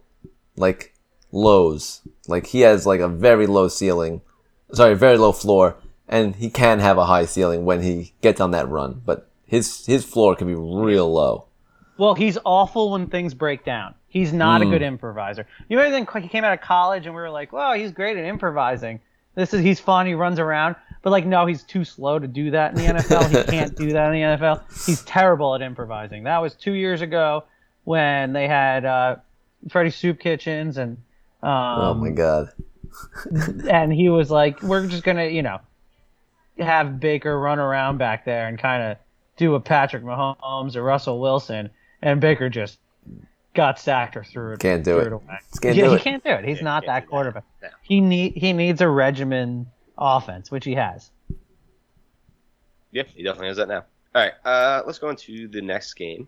like, lows. Like, he has, like, a very low ceiling. Sorry, very low floor. And he can have a high ceiling when he gets on that run. But his his floor can be real low. Well, he's awful when things break down. He's not Hmm. a good improviser. You might think he came out of college and we were like, "Well, he's great at improvising. This is he's fun. He runs around." But like, no, he's too slow to do that in the NFL. he can't do that in the NFL. He's terrible at improvising. That was two years ago when they had uh, Freddie Soup Kitchens and um, oh my god. [LAUGHS] and he was like, "We're just gonna, you know, have Baker run around back there and kind of do a Patrick Mahomes or Russell Wilson," and Baker just got sacked or threw it. Can't do threw it. away. Can't yeah, do he it. can't do it. He's Yeah, not that do that. quarterback. No. He need he needs a regimen offense, which he has. Yeah, he definitely has that now. All right, uh, let's go into the next game.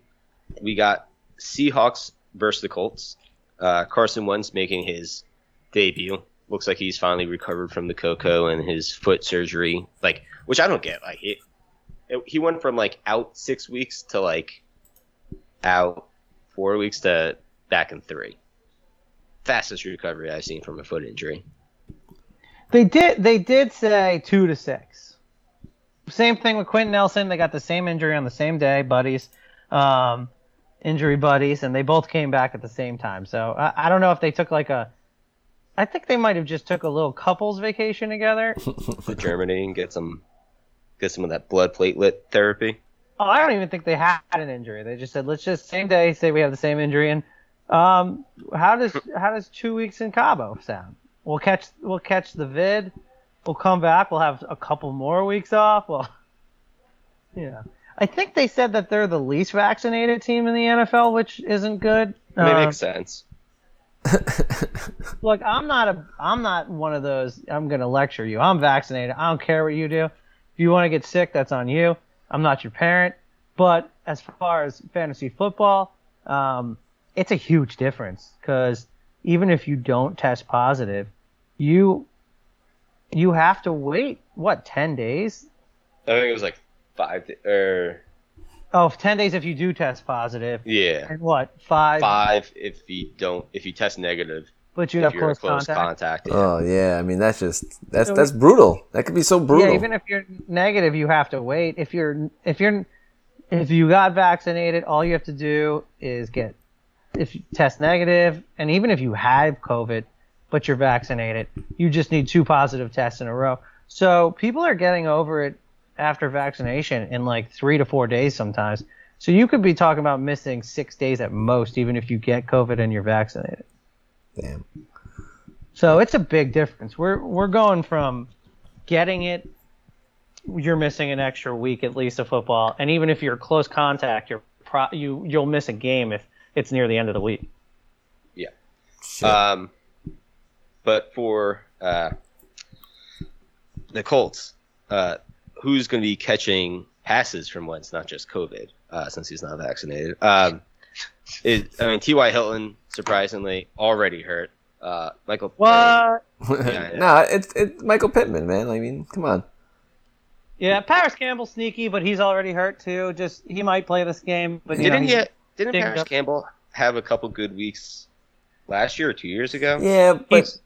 We got Seahawks versus the Colts. Uh, Carson Wentz making his debut. Looks like he's finally recovered from the coco and his foot surgery. Like, which I don't get. Like, it, it, he went from like out six weeks to like out four weeks to back in three. Fastest recovery I've seen from a foot injury. They did they did say two to six. Same thing with Quenton Nelson. They got the same injury on the same day, buddies, um, injury buddies, and they both came back at the same time. So I, I don't know if they took like a. I think they might have just took a little couples vacation together. [LAUGHS] to Germany and get some get some of that blood platelet therapy. Oh, I don't even think they had an injury. They just said let's just same day say we have the same injury. And um, how does how does two weeks in Cabo sound? We'll catch we'll catch the vid. We'll come back. We'll have a couple more weeks off. Well, [LAUGHS] yeah. I think they said that they're the least vaccinated team in the NFL, which isn't good. It Uh, makes sense. [LAUGHS] Look, I'm not a I'm not one of those I'm gonna lecture you. I'm vaccinated. I don't care what you do. If you want to get sick, that's on you. I'm not your parent. But as far as fantasy football, um, it's a huge difference because even if you don't test positive, you you have to wait what ten days? I think it was like five or er, Oh, 10 days if you do test positive, yeah, and what five? five if you don't if you test negative But you if have you're close, close contact. contact. yeah. Oh yeah, I mean that's just that's So that's brutal. That could be so brutal. Yeah, even if you're negative, you have to wait. If you're if you're if you got vaccinated, all you have to do is get if you test negative, and even if you have COVID, but you're vaccinated. You just need two positive tests in a row. So people are getting over it after vaccination in like three to four days sometimes. So you could be talking about missing six days at most, even if you get COVID and you're vaccinated. Damn. So it's a big difference. We're we're going from getting it, you're missing an extra week at least of football, and even if you're close contact, you're pro- you you'll miss a game if it's near the end of the week. Shit. Um, but for uh, the Colts, uh, who's going to be catching passes from Wentz, not just COVID, uh, since he's not vaccinated? Um, it, I mean, T.Y. Hilton, surprisingly, already hurt. Uh, Michael. What? [LAUGHS] yeah, yeah. nah, it's it's Michael Pittman, man. I mean, come on. Yeah, Parris Campbell sneaky, but he's already hurt too. Just he might play this game, but you Didn't he's- he? Didn't Parris up. Campbell have a couple good weeks last year or two years ago? Yeah, but he's-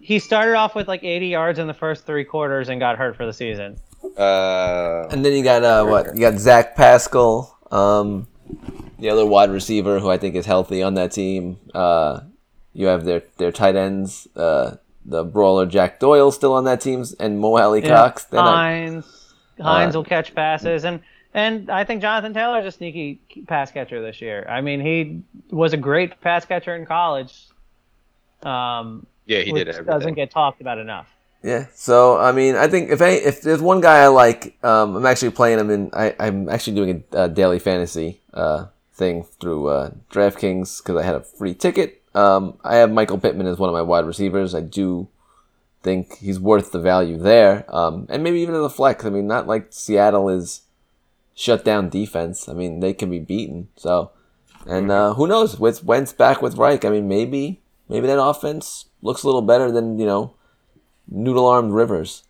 he started off with like 80 yards in the first three quarters and got hurt for the season. Uh, and then you got uh what? You got Zach Pascal, um, the other wide receiver who I think is healthy on that team. Uh, you have their their tight ends, uh, the brawler Jack Doyle still on that team, and Mo Alie Yeah, Cox. They're not- Hines, Hines Uh, will catch passes, and and I think Jonathan Taylor is a sneaky pass catcher this year. I mean, he was a great pass catcher in college. Um, yeah, he which did everything. doesn't get talked about enough. Yeah. So I mean, I think if any, if there's one guy I like, um, I'm actually playing him in. I, I'm actually doing a, uh daily fantasy uh, thing through uh, DraftKings because I had a free ticket. Um, I have Michael Pittman as one of my wide receivers. I do think he's worth the value there, um, and maybe even in the flex. I mean, not like Seattle is shut down defense. I mean, they can be beaten. So, and uh, who knows with Wentz back with Reich? I mean, maybe maybe that offense looks a little better than you know noodle armed Rivers.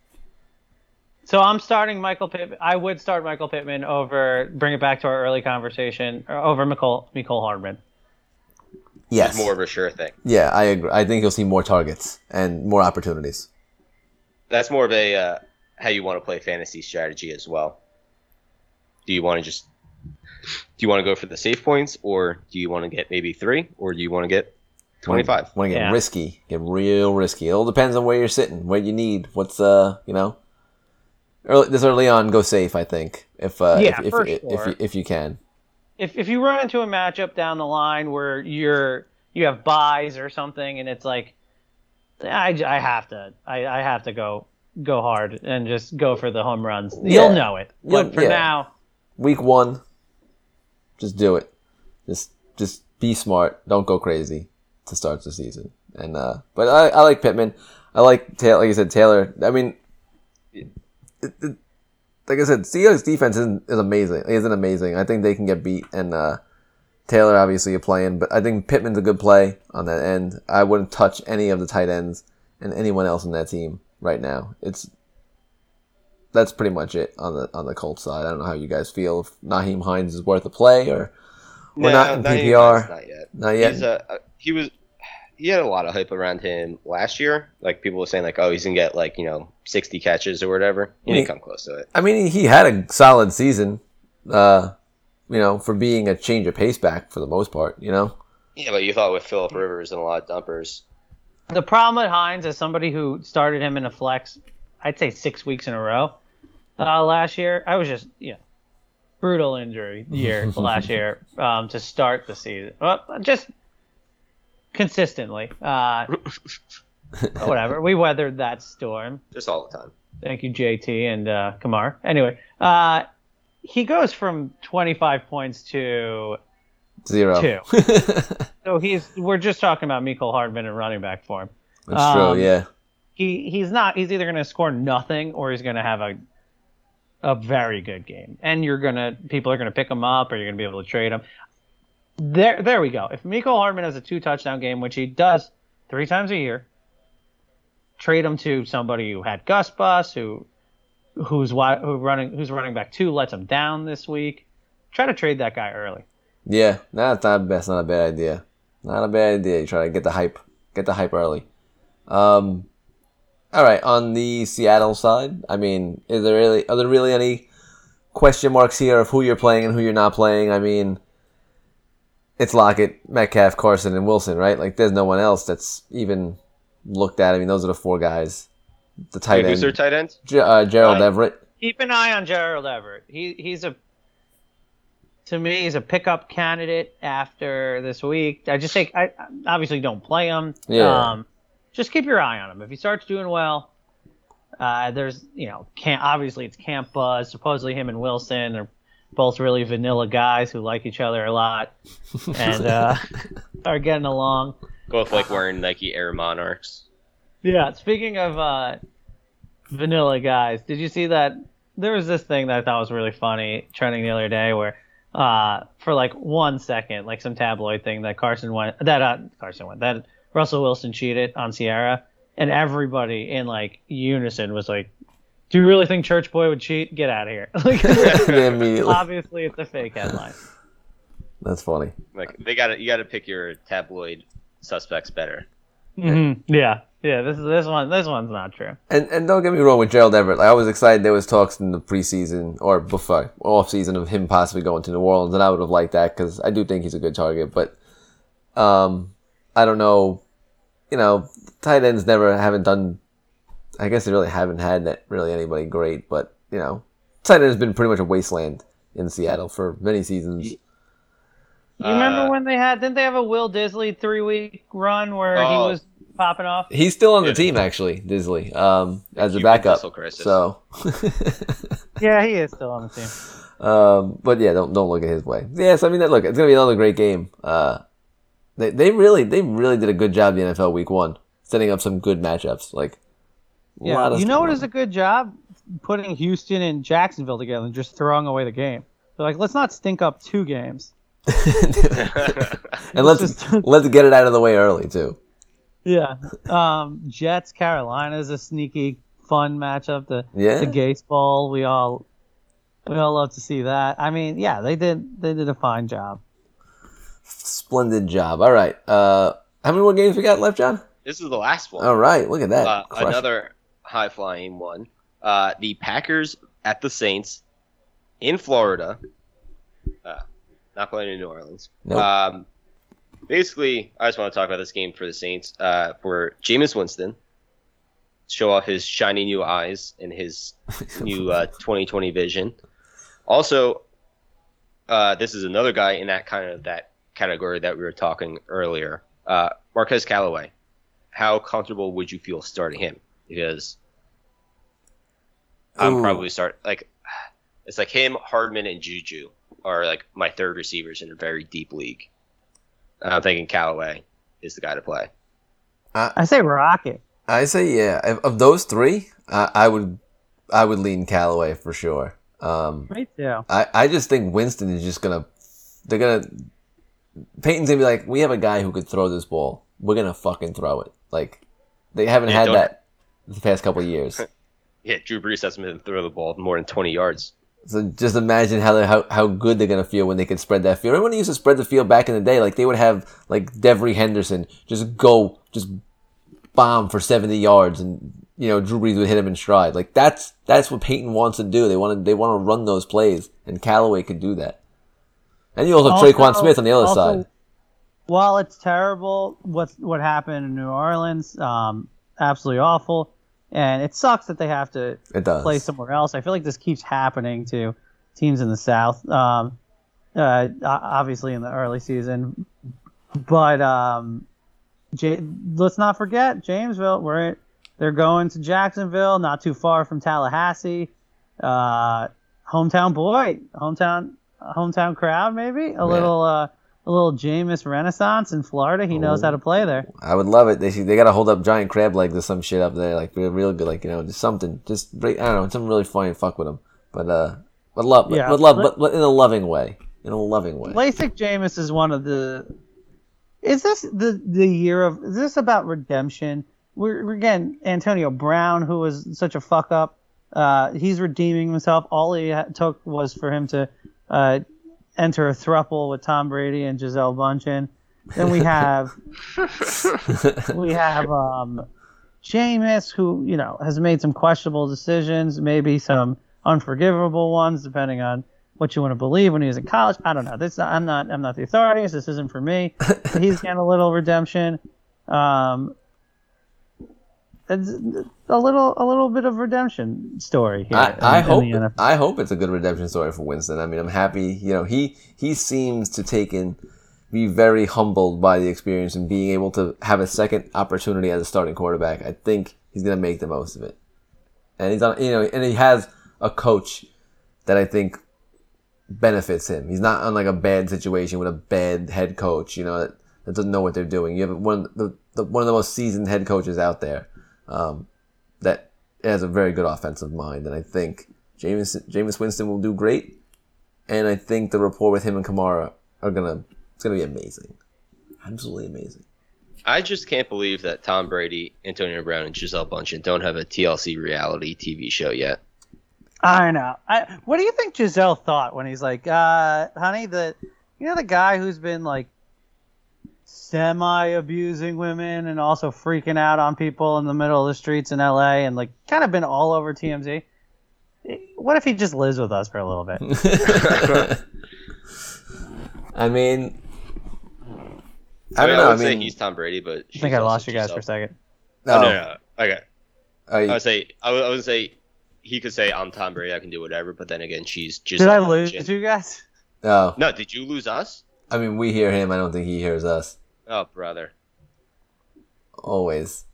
So I'm starting Michael Pittman. I would start Michael Pittman over. Bring it back to our early conversation over Mecole Mecole Hardman. Yes. more of a sure thing. Yeah, I agree. I think you'll see more targets and more opportunities. That's more of a uh, how you want to play fantasy strategy as well. Do you want to just do you want to go for the safe points, or do you want to get maybe three, or do you want to get twenty five? Want to get Yeah. risky? Get real risky. It all depends on where you're sitting, what you need, what's uh, you know. Early, this early on, go safe. I think if uh, Yeah, if if, for if, sure. if, if you can. if if you run into a matchup down the line where you're you have buys or something and it's like I, I have to I, I have to go go hard and just go for the home runs Yeah. you'll know it You'll- but for yeah. now Week one, just do it. Just just be smart. Don't go crazy to start the season. And uh, but I, I like Pittman. I like Taylor. Like I said, Taylor. I mean, it, it, like I said, Seahawks defense is, is amazing. Isn't amazing. I think they can get beat. And uh, Taylor obviously a playing, but I think Pittman's a good play on that end. I wouldn't touch any of the tight ends and anyone else in that team right now. It's that's pretty much it on the on the Colts side. I don't know how you guys feel if Nyheim Hines is worth a play or We're not in even- PPR. Not yet. not yet. He's a, uh, he was he had a lot of hype around him last year. Like people were saying, like, oh, he's gonna get like you know sixty catches or whatever. He Yeah. didn't come close to it. I mean, he had a solid season. Uh, you know, for being a change of pace back for the most part. You know. Yeah, but you thought with Philip Rivers and a lot of dumpers. the problem with Hines is somebody who started him in a flex I'd say six weeks in a row uh, last year I was just yeah brutal injury year [LAUGHS] last year um, to start the season well, just consistently uh, [LAUGHS] whatever we weathered that storm Just all the time. Thank you, JT and uh, Kamar. Anyway, uh, he goes from 25 points to Zero. Two. [LAUGHS] so he's. We're just talking about Mecole Hardman and running back form. That's Um, true. Yeah. He he's not. He's either going to score nothing or he's going to have a a very good game, and you're gonna people are to pick him up or you're to be able to trade him. There there we go. If Miko Hardman has a two touchdown game, which he does three times a year, trade him to somebody who had Gus Bus, who who's who running who's running back two lets him down this week. Try to trade that guy early. Yeah. That's not that's not a bad idea. Not a bad idea. You try to get the hype. Get the hype early. Um. All right. On the Seattle side, I mean, is there really are there really any question marks here of who you're playing and who you're not playing? I mean, it's Lockett, Metcalf, Carson, and Wilson, right? Like, there's no one else that's even looked at. I mean, those are the four guys. The tight Wait, who's their end, tight end? Ge- uh, Gerald Uh, Everett. Keep an eye on Gerald Everett. He he's a to me he's a pickup candidate after this week. I just think I I obviously don't play him. Yeah. Um, just keep your eye on him. If he starts doing well, uh, there's you know can't obviously it's Camp Buzz. Supposedly him and Wilson are both really vanilla guys who like each other a lot [LAUGHS] and uh, are getting along. Both like wearing Nike Air Monarchs. Yeah. Speaking of uh, vanilla guys, did you see that? There was this thing that I thought was really funny trending the other day where, uh, for like one second, like some tabloid thing that Carson went, that uh, Carson went, that Russell Wilson cheated on Sierra, and everybody in like unison was like, "Do you really think Church Boy would cheat? Get out of here!" [LAUGHS] Like, [LAUGHS] obviously, it's a fake headline. That's funny. Like they got to you got to pick your tabloid suspects better. hmm Yeah, yeah. This is this one. This one's not true. And and don't get me wrong with Gerald Everett. Like, I was excited there was talks in the preseason or before off season of him possibly going to New Orleans, and I would have liked that because I do think he's a good target. But um, I don't know. You know, tight ends never haven't done. I guess they really haven't had that really anybody great. But you know, tight end has been pretty much a wasteland in Seattle for many seasons. You remember Uh, when they had? Didn't they have a Will Dissly three week run where he Oh. was popping off? He's still on the Yeah. team actually, Dissly, um, as a backup. So. [LAUGHS] Yeah, he is still on the team. Um, but yeah, don't don't look at his way. Yes, I mean that. Look, it's gonna be another great game. Uh, they they really they really did a good job the NFL Week One, setting up some good matchups. Like, Yeah, lot of you know what is a good job? Putting Houston and Jacksonville together and just throwing away the game. They're like, let's not stink up two games. [LAUGHS] and [LAUGHS] let's just- [LAUGHS] let's get it out of the way early too. Yeah. Um, Jets Carolina is a sneaky fun matchup. The Yeah. the Gates Bowl. We all we all love to see that. I mean, yeah, they did they did a fine job. Splendid job. All right. Uh, how many more games we got left, John? This is the last one. All right. Look at that. Uh, another high flying one. Uh, the Packers at the Saints in Florida. Uh, not playing in New Orleans. Nope. Um, basically, I just want to talk about this game for the Saints. Uh, for Jameis Winston, show off his shiny new eyes and his [LAUGHS] new uh, 2020 vision. Also, uh, this is another guy in that kind of that category that we were talking earlier. Uh, Marquez Callaway. How comfortable would you feel starting him? Because I'm Ooh. probably start like it's like him, Hardman, and Juju are like my third receivers in a very deep league. I'm thinking Callaway is the guy to play. I say Rocket. I say yeah. Of, of those three, I, I would I would lean Callaway for sure. Um, Me too. I, I just think Winston is just gonna they're gonna Payton's gonna be like, we have a guy who could throw this ball. We're gonna fucking throw it. Like they haven't Yeah, had don't- that the past couple of years. [LAUGHS] Yeah, Drew Brees hasn't been throw the ball more than 20 yards. so just imagine how they, how how good they're gonna feel when they can spread that field. Remember when they used to spread the field back in the day? Like they would have like Devery Henderson just go just bomb for seventy yards and you know, Drew Brees would hit him in stride. Like that's that's what Payton wants to do. They want to they want to run those plays, and Callaway could do that. And you also have Tre'Quan Also- Smith on the other also, side. While it's terrible, what's what happened in New Orleans, um, absolutely awful, and it sucks that they have to play somewhere else. I feel like this keeps happening to teams in the South. Um, uh, obviously in the early season, but um, J- let's not forget Jamesville. We're they're going to Jacksonville, not too far from Tallahassee. Uh, hometown boy, hometown hometown crowd, maybe a little uh, a little Jameis Renaissance in Florida. He knows Oh. how to play there. I would love it. They they got to hold up giant crab legs or some shit up there, like real, real good, like you know, just something, just break, I don't know, something really funny fuck with them. But uh, but love, but, Yeah. but love, but, but in a loving way, in a loving way. LASIK Jameis is one of the. Is this the the year of? Is this about redemption? We're, we're again Antonio Brown, who was such a fuck up. Uh, he's redeeming himself. All he ha- took was for him to uh, enter a thruple with Tom Brady and Gisele Bundchen. Then we have [LAUGHS] we have um, Jameis, who you know has made some questionable decisions, maybe some unforgivable ones, depending on what you want to believe when he was in college. I don't know. This I'm not I'm not the authorities. This isn't for me. He's getting a little redemption. Um, a little a little bit of redemption story here. I, in- I hope I hope it's a good redemption story for Winston. I mean, I'm happy. You know, he he seems to take in, be very humbled by the experience and being able to have a second opportunity as a starting quarterback. I think he's gonna make the most of it, and he's on. You know, and he has a coach that I think benefits him. He's not on like a bad situation with a bad head coach. You know that, that doesn't know what they're doing. You have one of the, the one of the most seasoned head coaches out there. Um, that has a very good offensive mind, and I think Jameis Jameis Winston will do great. And I think the rapport with him and Kamara are gonna it's gonna be amazing, absolutely amazing. I just can't believe that Tom Brady, Antonio Brown, and Gisele Bundchen don't have a TLC reality TV show yet. I know. I, what do you think Gisele thought when he's like, uh, honey, the you know the guy who's been like semi abusing women and also freaking out on people in the middle of the streets in LA and like kind of been all over TMZ. What if he just lives with us for a little bit? [LAUGHS] I mean, I, I mean, don't know. I I would say mean, he's Tom Brady, but I think I lost you guys for a second. Oh, no, no, no, no. Okay. Are you- I would say I would, I would say he could say I'm Tom Brady, I can do whatever, but then again, she's just. Did I lose you guys? no. No, did you lose us? I mean, we hear him. I don't think he hears us. Oh, brother. Always.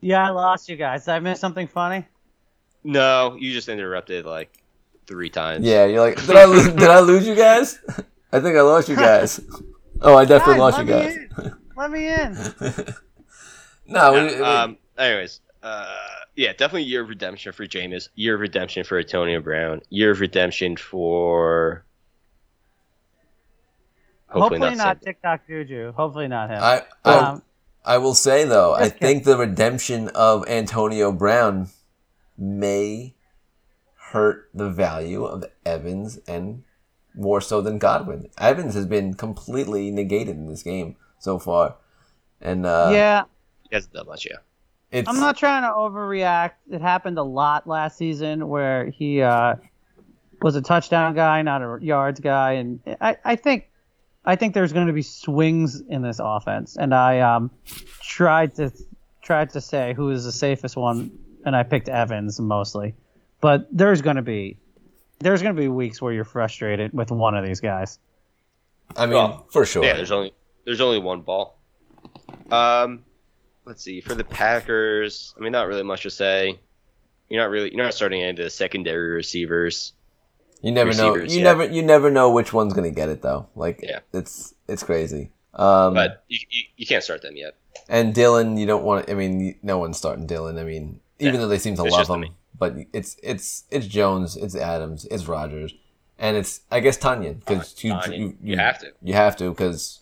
Yeah, I lost you guys. Did I miss something funny? No, you just interrupted like three times. Yeah, you're like, did I lose, [LAUGHS] did I lose you guys? [LAUGHS] I think I lost you guys. [LAUGHS] Oh, I definitely Guys, lost you let guys. me Let me in. no, we, Yeah, we- um. Anyways, uh, yeah, definitely year of redemption for Jameis. Year of redemption for Antonio Brown. Year of redemption for. Hopefully, Hopefully, not, Sam. TikTok Juju. Hopefully not him. I, I, um, I will say though, I kidding. think the redemption of Antonio Brown may hurt the value of Evans and more so than Godwin. Evans has been completely negated in this game so far, and uh, yeah, He hasn't done much, yeah. it's I'm not trying to overreact. It happened a lot last season where he uh, was a touchdown guy, not a yards guy, and I, I think I think there's going to be swings in this offense, and I um, tried to tried to say who is the safest one, and I picked Evans mostly, but there's going to be there's going to be weeks where you're frustrated with one of these guys. I mean, Well, for sure. Yeah, there's only there's only one ball. Um, let's see for the Packers. I mean, not really much to say. You're not really you're not starting any of the secondary receivers. You never know. You yeah. never. You never know which one's gonna get it though. Like Yeah. it's it's crazy. Um, But you, you, you can't start them yet. and Dillon, you don't want. I mean, no one's starting Dillon. I mean, even Yeah. though they seem to It's love just him, but it's it's it's Jones, it's Adams, it's Rodgers, and it's I guess Tonyan because you, Tonyan, you, you have to. you have to because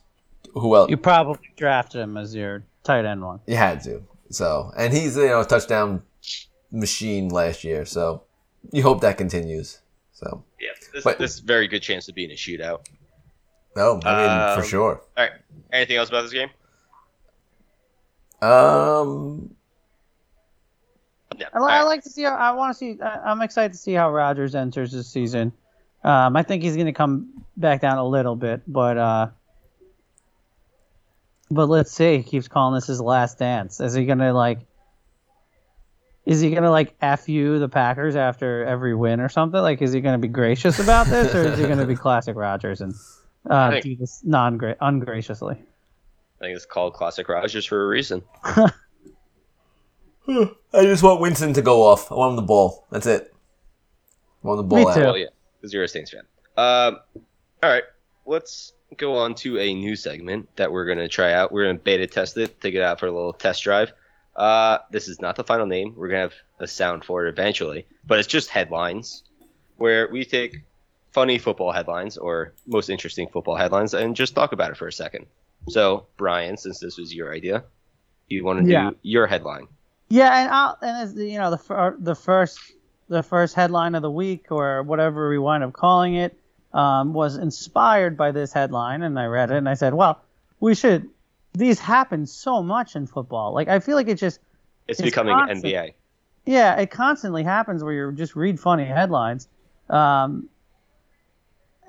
who else You probably drafted him as your tight end one. you had to. So and he's you know a touchdown machine last year. So you hope that continues. So Yeah, this, But- this is a very good chance to be in a shootout. no, I mean for Um, sure. All right. Anything else about this game? Um, Yeah. I, li- I like to see. How, I want to see. I, I'm excited to see how Rodgers enters this season. Um, I think he's going to come back down a little bit, but uh, but let's see. He keeps calling this his last dance. Is he going to like? Is he going to like f you the Packers after every win or something? Like, is he going to be gracious about this, or is he going to be classic Rodgers and uh, think- do this non ungraciously? I think it's called Classic Rodgers for a reason. [LAUGHS] I just want Winston to go off. I want him the ball. That's it. I want the ball Me out. too. Well, yeah, because you're a Saints fan. Um, all right, let's go on to a new segment that we're going to try out. We're going to beta test it, take it out for a little test drive. Uh, this is not the final name. We're going to have a sound for it eventually, but it's just headlines where we take funny football headlines or most interesting football headlines and just talk about it for a second. So, Brian, since this was your idea, you want to Yeah. do your headline. Yeah, and I'll, and as the, you know the fir- the first the first headline of the week or whatever we wind up calling it um, was inspired by this headline, and I read it and I said, well, we should. These happen so much in football. Like I feel like it just It's, It's becoming constant. NBA. yeah, it constantly happens where you just read funny headlines. Um,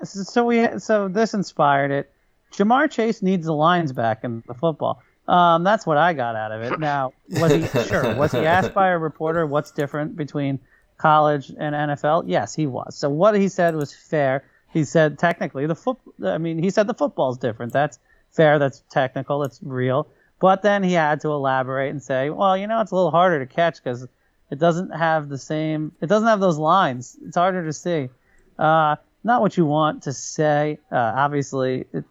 so we so this inspired it. Ja'Marr Chase needs the lines back in the football. Um, that's what I got out of it. Now, was he [LAUGHS] sure? Was he asked by a reporter what's different between college and NFL? Yes, he was. So what he said was fair. He said technically the foot. I mean, he said the football's different. That's fair. That's technical. That's real. But then he had to elaborate and say, well, you know, it's a little harder to catch because it doesn't have the same. It doesn't have those lines. It's harder to see. Uh, not what you want to say. Uh, obviously, it,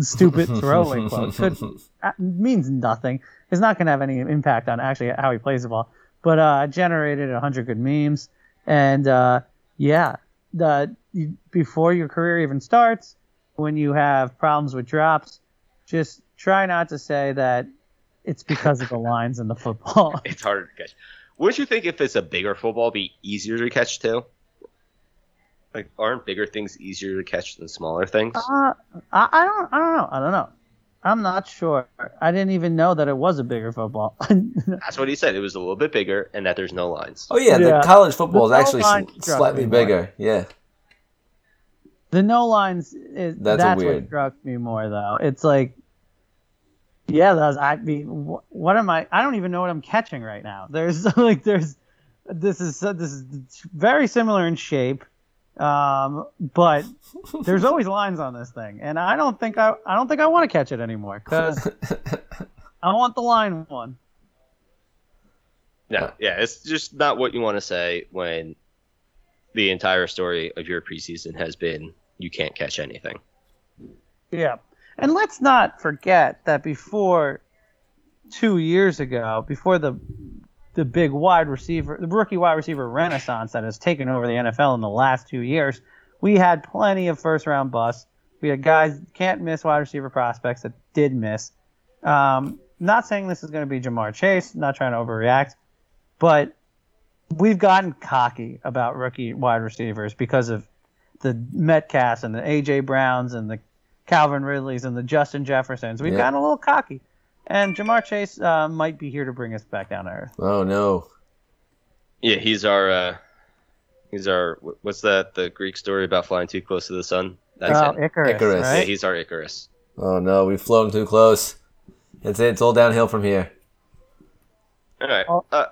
stupid [LAUGHS] throwaway quote could uh, means nothing. It's not going to have any impact on actually how he plays the ball. But uh, generated 100 good memes, and uh, yeah, the you, before your career even starts, when you have problems with drops, just try not to say that it's because of the [LAUGHS] lines in the football. [LAUGHS] It's harder to catch. Wouldn't you think if it's a bigger football, it'd be easier to catch too? Like, aren't bigger things easier to catch than smaller things? Uh, I, I don't, I don't know, I don't know. I'm not sure. I didn't even know that it was a bigger football. [LAUGHS] That's what he said. It was a little bit bigger, and that there's no lines. Oh yeah, Yeah. the college football is actually sl- slightly me more. bigger. Yeah. The no lines is That's that's, a what struck me more though. It's like, yeah, that's I mean, wh- what am I? I don't even know what I'm catching right now. [LAUGHS] There's like there's this is this is very similar in shape, um, but there's [LAUGHS] always lines on this thing, and I don't think I I don't think I want to catch it anymore because [LAUGHS] I want the line one. Yeah, yeah, it's just not what you want to say when the entire story of your preseason has been you can't catch anything. Yeah. And let's not forget that before two years ago, before the the big wide receiver, the rookie wide receiver renaissance that has taken over the NFL in the last two years, we had plenty of first round busts. We had guys can't miss wide receiver prospects that did miss. Um, not saying this is going to be Ja'Marr Chase, not trying to overreact, but we've gotten cocky about rookie wide receivers because of the Metcalfs and the AJ Browns and the Calvin Ridleys and the Justin Jeffersons. We've Yeah. gotten a little cocky, and Ja'Marr Chase uh, might be here to bring us back down to earth. oh no. Yeah, he's our uh he's our what's that the Greek story about flying too close to the sun? That's Oh, him. Icarus, Icarus. Yeah, right? he's our Icarus. Oh no, we've flown too close. It's. It's all downhill from here. All right. Oh. Uh,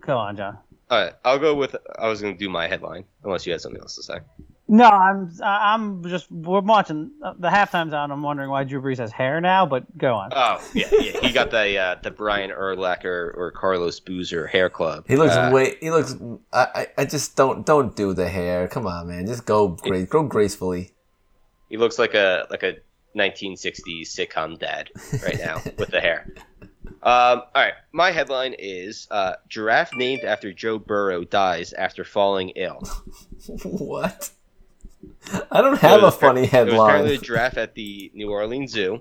Go on, John. all right. I'll go with I was going to do my headline unless you had something else to say. No, I'm I- I'm just we're watching uh, the halftime's out. and I'm wondering why Drew Brees has hair now, but go on. Oh, yeah, yeah. He got the uh, the Brian Urlacher or Carlos Boozer hair club. He looks Uh, way. He looks. I, I. I just don't. Don't do the hair. Come on, man. Just go. Gra- go gracefully. He looks like a like a 1960s sitcom dad right now [LAUGHS] with the hair. Um, all right, my headline is uh, giraffe named after Joe Burrow dies after falling ill. [LAUGHS] what? [LAUGHS] I don't have It a was funny It was apparently a headline. giraffe at the New Orleans Zoo.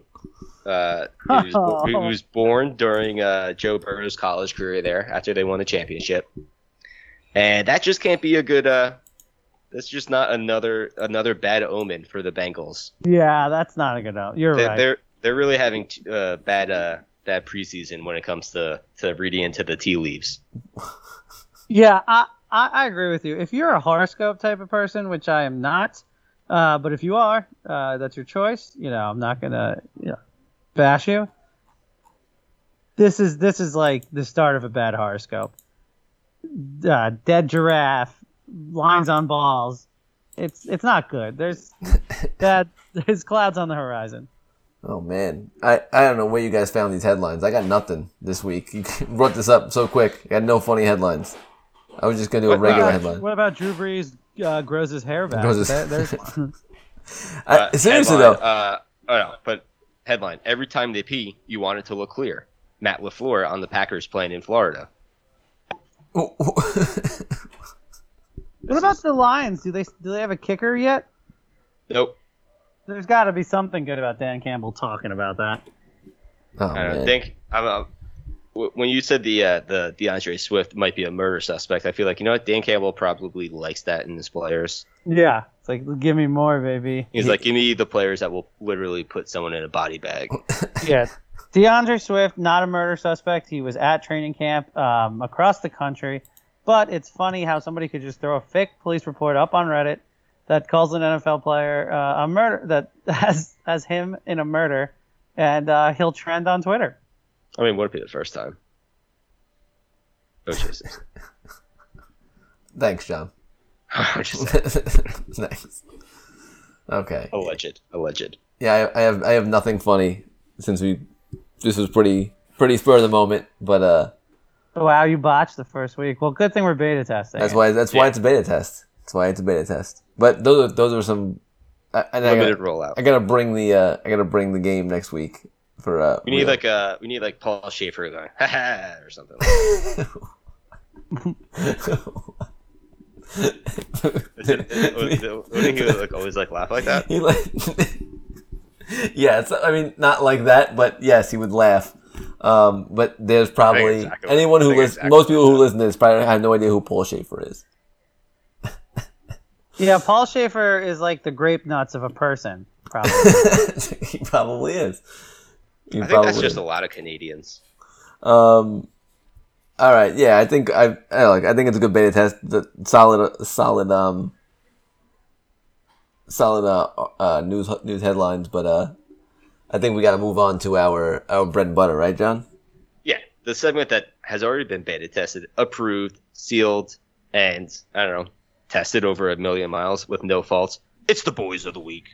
Uh, he, was, bo- he [LAUGHS] was born during uh, Joe Burrow's college career there after they won the championship, and that just can't be a good. Uh, that's just not another another bad omen for the Bengals. Yeah, that's not a good note. You're They, right. They're they're really having t- uh, bad uh, bad preseason when it comes to to reading into the tea leaves. Yeah, I, I, I agree with you. If you're a horoscope type of person, which I am not, uh, but if you are, uh, that's your choice. You know, I'm not gonna you know, bash you. This is this is like the start of a bad horoscope. Uh, dead giraffe, lines on balls. It's it's not good. There's [LAUGHS] that there's clouds on the horizon. Oh man, I. I don't know where you guys found these headlines. I got nothing this week. [LAUGHS] You brought this up so quick. I had no funny headlines. I was just gonna do a What- regular uh, headline. What about Drew Brees uh, grows his hair back? His- there's [LAUGHS] I, Uh, seriously headline, though, uh, oh no, but headline: Every time they pee, you want it to look clear. Matt LaFleur on the Packers playing in Florida. [LAUGHS] What about the Lions? Do they do they have a kicker yet? Nope. There's got to be something good about Dan Campbell talking about that. oh, I don't man. think. I'm, uh, w- when you said the uh, the DeAndre Swift might be a murder suspect, I feel like you know what Dan Campbell probably likes that in his players. Yeah, it's like give me more, baby. He's like, give me the players that will literally put someone in a body bag. [LAUGHS] Yeah, DeAndre Swift, not a murder suspect. He was at training camp um, across the country. But it's funny how somebody could just throw a fake police report up on Reddit that calls an NFL player uh, a murder that [LAUGHS] has has him in a murder, and uh, he'll trend on Twitter. I mean, would it be the first time? OJ Simpson. [LAUGHS] Thanks, John. I'm just saying. nice. Okay. alleged, alleged. Yeah, I, I have I have nothing funny since we. This was pretty pretty spur of the moment, but uh, Wow, you botched the first week. Well, good thing we're beta testing. that's why that's why it's a beta test. That's why it's a beta test. But those are those are some. I, and I Limited gotta, rollout. I gotta bring the uh, I gotta bring the game next week for uh. We need real. like uh we need like Paul Shaffer going ha ha or something. [LAUGHS] Is it, is- wouldn't he like always like laugh like that? [LAUGHS] He like, [LAUGHS] yeah, it's, I mean, not like that, but yes, he would laugh. Um, but there's probably exactly- anyone who listens. exactly most people who that. listen to this probably have no idea who Paul Shaffer is. Yeah, Paul Shaffer is like the grape nuts of a person, probably. he probably is. I think probably that's just a lot of Canadians. Um. All right. Yeah, I think I, I like. I think it's a good beta test. The solid, solid, um, solid uh, uh, news news headlines. But uh, I think we got to move on to our our bread and butter, right, John? Yeah, the segment that has already been beta tested, approved, sealed, and I don't know, tested over a million miles with no faults. It's the boys of the week.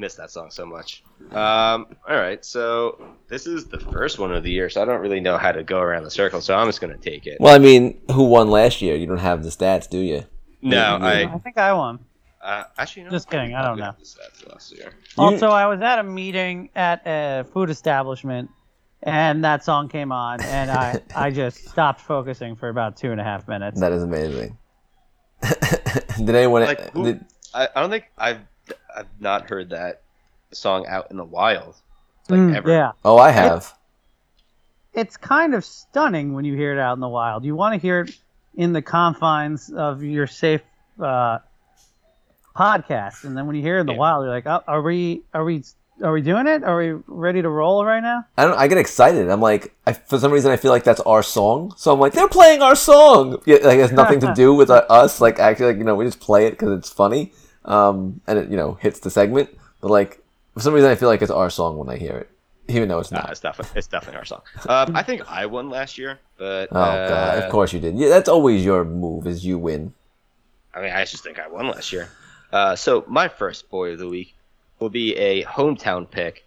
Missed that song so much. Um, all right, so this is the first one of the year, so I don't really know how to go around the circle, so I'm just gonna take it. Well, I mean, who won last year? You don't have the stats, do you? No, I I think I won. uh, actually no, Just kidding, I don't know. Last year. Also, I was at a meeting at a food establishment, and that song came on, and I, I just [LAUGHS] stopped focusing for about two and a half minutes. That is amazing. [LAUGHS] did anyone? Like, who- did, I, I don't think I've I've not heard that song out in the wild like Mm, ever. Yeah, oh, I have. it's kind of stunning when you hear it out in the wild. You want to hear it in the confines of your safe uh, podcast, and then when you hear it in the Yeah. wild, you're like, oh, "Are we? Are we? Are we doing it? Are we ready to roll right now?" I don't. I get excited. I'm like, I, for some reason, I feel like that's our song. So I'm like, they're playing our song. Yeah, like it has nothing to [LAUGHS] do with uh, us. Like actually, like you know, we just play it because it's funny, um, and it you know hits the segment. But like for some reason, I feel like it's our song when I hear it, even though it's Nah, not. it's definitely it's definitely our song. Um, I think I won last year, but Oh god, uh, of course you did. Yeah, that's always your move is you win. I mean, I just think I won last year. Uh, so my first boy of the week will be a hometown pick.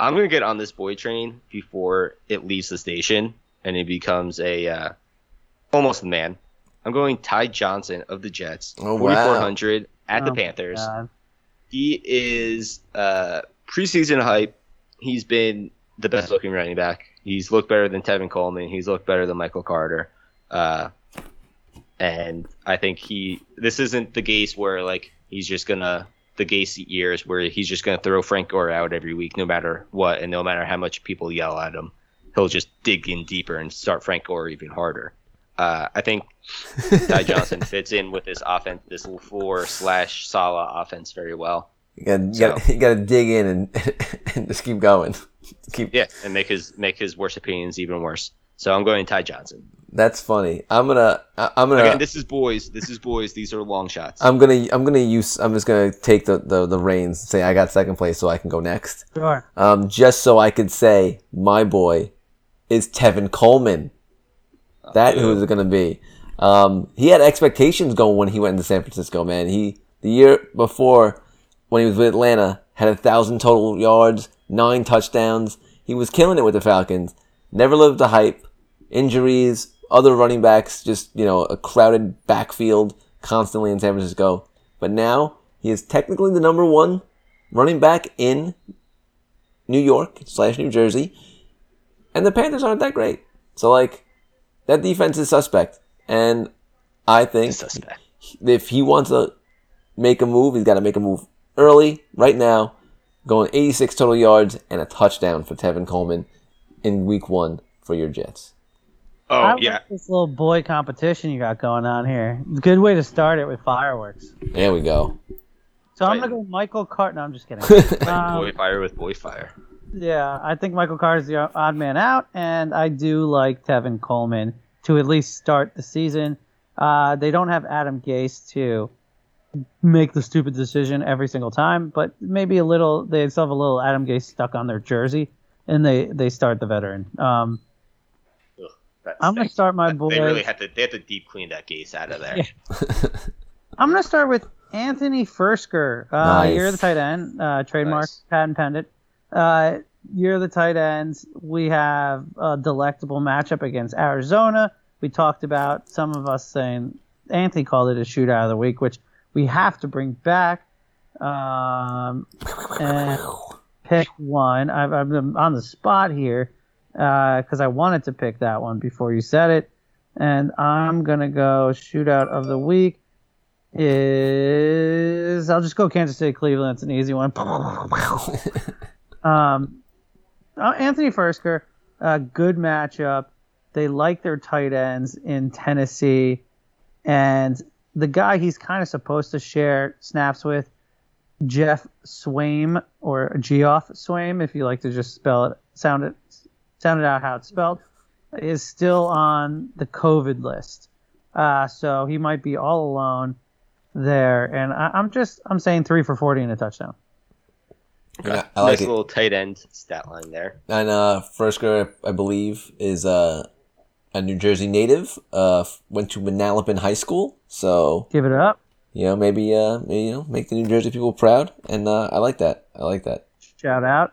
I'm gonna get on this boy train before it leaves the station and it becomes a uh, almost a man. I'm going Ty Johnson of the Jets, Oh, wow. 4400 at the Oh, Panthers. God. He is uh, preseason hype. He's been the best looking running back. He's looked better than Tevin Coleman. He's looked better than Michael Carter. Uh, and I think he. This isn't the case where like he's just gonna the Gase years where he's just gonna throw Frank Gore out every week, no matter what, and no matter how much people yell at him, he'll just dig in deeper and start Frank Gore even harder. Uh, I think Ty [LAUGHS] Johnson fits in with this offense, this four slash Saleh offense very well. You gotta, you gotta, you gotta dig in and, [LAUGHS] and just keep going. [LAUGHS] Keep. Yeah, and make his make his worst opinions even worse. So I'm going Ty Johnson. That's funny. I'm gonna. I- I'm gonna. Again, this is boys. This is boys. These are long shots. I'm gonna. I'm gonna use. I'm just gonna take the the, the reins. and Say I got second place, so I can go next. Sure. Um, just so I could say my boy is Tevin Coleman. That who is it gonna be? Um, he had expectations going when he went into San Francisco. Man, he the year before when he was with Atlanta had a thousand total yards, nine touchdowns. He was killing it with the Falcons. Never lived the hype. Injuries, other running backs, just you know a crowded backfield constantly in San Francisco. But now he is technically the number one running back in New York slash New Jersey, and the Panthers aren't that great. So like that defense is suspect, and I think if he wants to make a move, he's got to make a move early, right now. Going 86 total yards and a touchdown for Tevin Coleman in Week One for your Jets. Oh I yeah. like this little boy competition you got going on here. Good way to start it with fireworks. There we go. So I'm gonna go Michael Cart. No, I'm just kidding. Like [LAUGHS] Um, boy fire with boy fire. Yeah, I think Michael Carter is the odd man out, and I do like Tevin Coleman to at least start the season. Uh, they don't have Adam Gase to make the stupid decision every single time, but maybe a little. They still have a little Adam Gase stuck on their jersey, and they they start the veteran. Um, That I'm gonna start my boy. They really had to. They had to deep clean that Gase out of there. Yeah. [LAUGHS] I'm gonna start with Anthony Firkser. Uh, Nice. You're the tight end, uh, trademark Nice. patent pendant. Uh, you're the tight ends. We have a delectable matchup against Arizona. We talked about some of us saying Anthony called it a shootout of the week, which we have to bring back. Um, and pick one. I've, I've on the spot here because I wanted to pick that one before you said it. And I'm going to go shootout of the week is I'll just go Kansas City Cleveland. It's an easy one. [LAUGHS] um, uh, Anthony Firkser, uh, good matchup. They like their tight ends in Tennessee, and the guy he's kind of supposed to share snaps with, Jeff Swaim or Geoff Swaim, if you like to just spell it, sound it, sound it out how it's spelled, is still on the COVID list. Uh, so he might be all alone there, and I, I'm just I'm saying three for forty and a touchdown. Yeah, I like nice it. little tight end stat line there. And uh, Firkser, I believe, is uh, a New Jersey native. Uh, went to Manalapan High School, so Give it up, you know maybe uh, maybe, you know make the New Jersey people proud, and uh, I like that. I like that. shout out.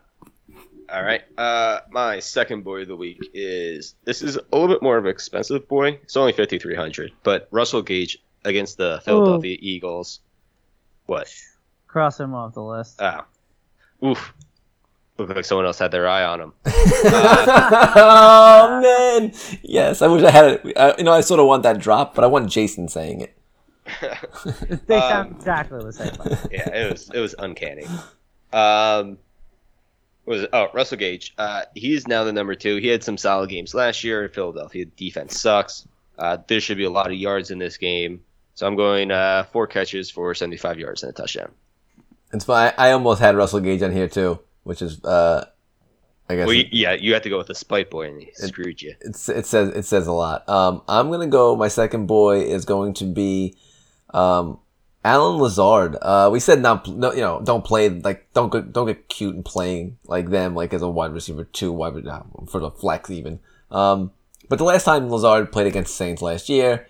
All right. Uh, my second boy of the week is this is a little bit more of an expensive boy. It's only fifty three hundred, but Russell Gage against the Philadelphia Eagles. What? Cross him off the list. Ah, oof. Looked like someone else had their eye on him. oh man, yes, I wish I had it. I, you know, I sort of want that drop, but I want Jason saying it. [LAUGHS] They Um, sound exactly the same. yeah, it was it was uncanny. Um, was it? Oh, Russell Gage. Uh, he's now the number two. He had some solid games last year in Philadelphia. Defense sucks. Uh, there should be a lot of yards in this game. So I'm going uh, four catches for 75 yards and a touchdown. It's fine. I almost had Russell Gage on here too, which is uh, I guess Well, it, yeah, you have to go with the spite boy, and he screwed you. it's, it says it says a lot. Um, I'm gonna go. My second boy is going to be um, Allen Lazard. Uh, we said not, no, you know, don't play like don't go, don't get cute and playing like them, like as a wide receiver two, wide uh, for the flex even. Um, but the last time Lazard played against Saints last year,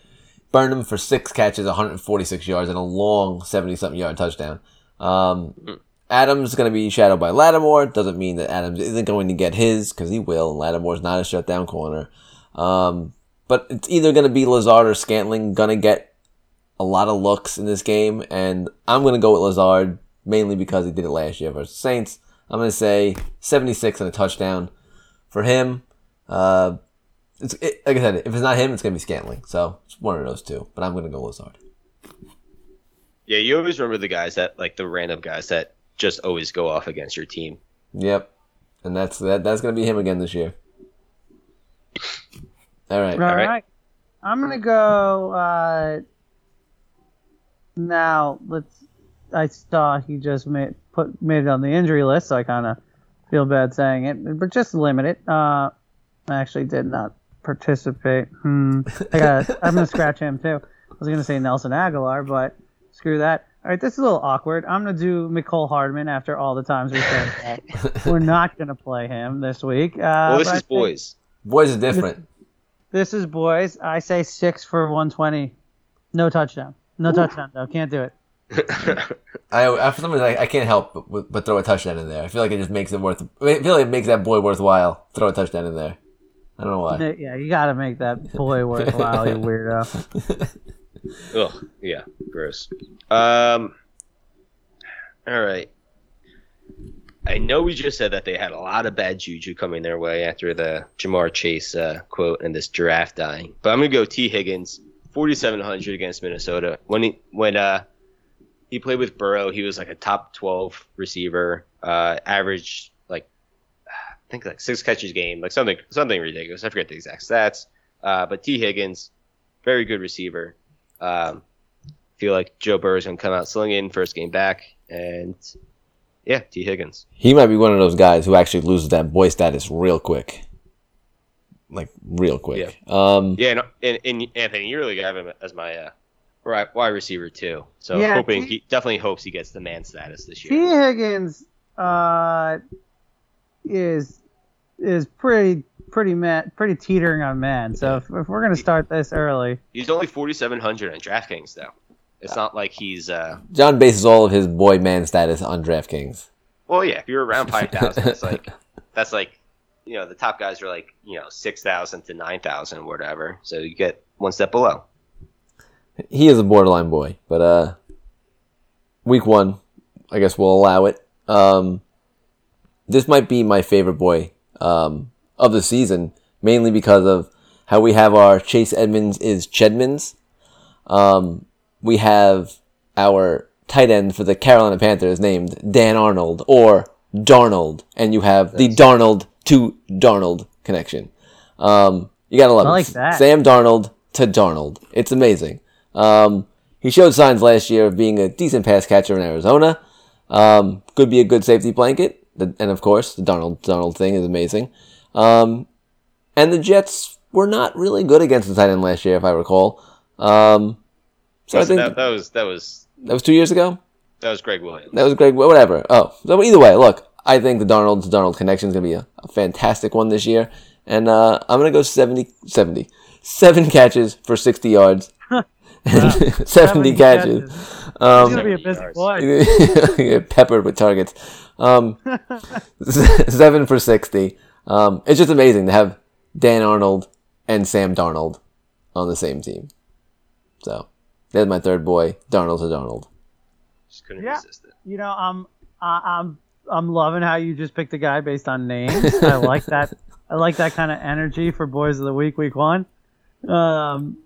burned him for six catches, 146 yards, and a long 70 something yard touchdown. Um, Adams is going to be shadowed by Lattimore. Doesn't mean that Adams isn't going to get his because he will. And Lattimore's not a shutdown corner. Um, but it's either going to be Lazard or Scantling going to get a lot of looks in this game, and I'm going to go with Lazard mainly because he did it last year versus Saints. I'm going to say 76 and a touchdown for him. Uh, it's it, like I said, if it's not him, it's going to be Scantling. So it's one of those two. But I'm going to go Lazard. Yeah, you always remember the guys that like the random guys that just always go off against your team. Yep, and that's that. That's going to be him again this year. All right. All right. right. I'm gonna go. Uh, now let's. I saw he just made put made it on the injury list, so I kind of feel bad saying it, but just limit it. Uh, I actually did not participate. Hmm. I got. I'm gonna scratch him too. I was gonna say Nelson Agholor, but screw that. All right, this is a little awkward. I'm gonna do Mecole Hardman after all the times we said that. [LAUGHS] We're not gonna play him this week. Uh, Well, this is boys. Boys is different. this is boys. I say six for 120. No touchdown. No touchdown though. Can't do it. [LAUGHS] I, I for some reason I, I can't help but, but throw a touchdown in there. I feel like it just makes it worth. I feel like it makes that boy worthwhile. Throw a touchdown in there. I don't know why. Yeah, you got to make that boy [LAUGHS] worthwhile, you weirdo. Ugh, yeah, gross. Um, all right. I know we just said that they had a lot of bad juju coming their way after the Ja'Marr Chase uh, quote and this giraffe dying, but I'm gonna go Tee Higgins, 4,700 against Minnesota. When he when uh he played with Burrow, he was like a top 12 receiver, uh, average like I think like six catches game, like something something ridiculous. I forget the exact stats, uh, but Tee Higgins, very good receiver. Um, feel like Joe Burrow's gonna come out slinging first game back, and yeah, Tee Higgins. He might be one of those guys who actually loses that boy status real quick. Like real quick. Um, Yeah, no, and, and Anthony, you really have him as my uh, right wide receiver too. So Yeah, hoping T- he definitely hopes he gets the man status this year. Tee Higgins uh, is is pretty pretty man, pretty teetering on man. So if, if we're gonna start this early, He's only 4,700 on DraftKings though. It's not like he's uh. John bases all of his boy man status on DraftKings. Well, yeah, if you're around [LAUGHS] 5,000, it's like that's like you know the top guys are like you know 6,000 to 9,000 or whatever. So you get one step below. He is a borderline boy, but uh, week one, I guess we'll allow it. Um, this might be my favorite boy um, of the season, mainly because of how we have our Chase Edmonds is Chedmonds. Um, we have our tight end for the Carolina Panthers named Dan Arnold or Darnold, and you have the Darnold to Darnold connection. Um, you gotta love I it. that. Sam Darnold to Darnold. It's amazing. Um, he showed signs last year of being a decent pass catcher in Arizona. Um, could be a good safety blanket. And of course, the Darnold Darnold thing is amazing. Um, and the Jets were not really good against the tight end last year, if I recall. Um, so I think that, that was that was that was two years ago. that was Gregg Williams. That was Gregg. Whatever. Oh, so either way, look, I think the Darnold to Darnold connection is gonna be a, a fantastic one this year, and uh, I'm gonna go 70, 70. seven catches for sixty yards, and [LAUGHS] [LAUGHS] seventy, 70 catches. catches. He's Um, gonna be a busy boy. [LAUGHS] Peppered with targets. Um, seven for sixty. Um, it's just amazing to have Dan Arnold and Sam Darnold on the same team. So there's my third boy, Darnold to Darnold. Just couldn't Yeah. resist it. You know, I'm I- I'm I'm loving how you just picked a guy based on names. [LAUGHS] I like that. I like that kind of energy for boys of the week, week one. Um,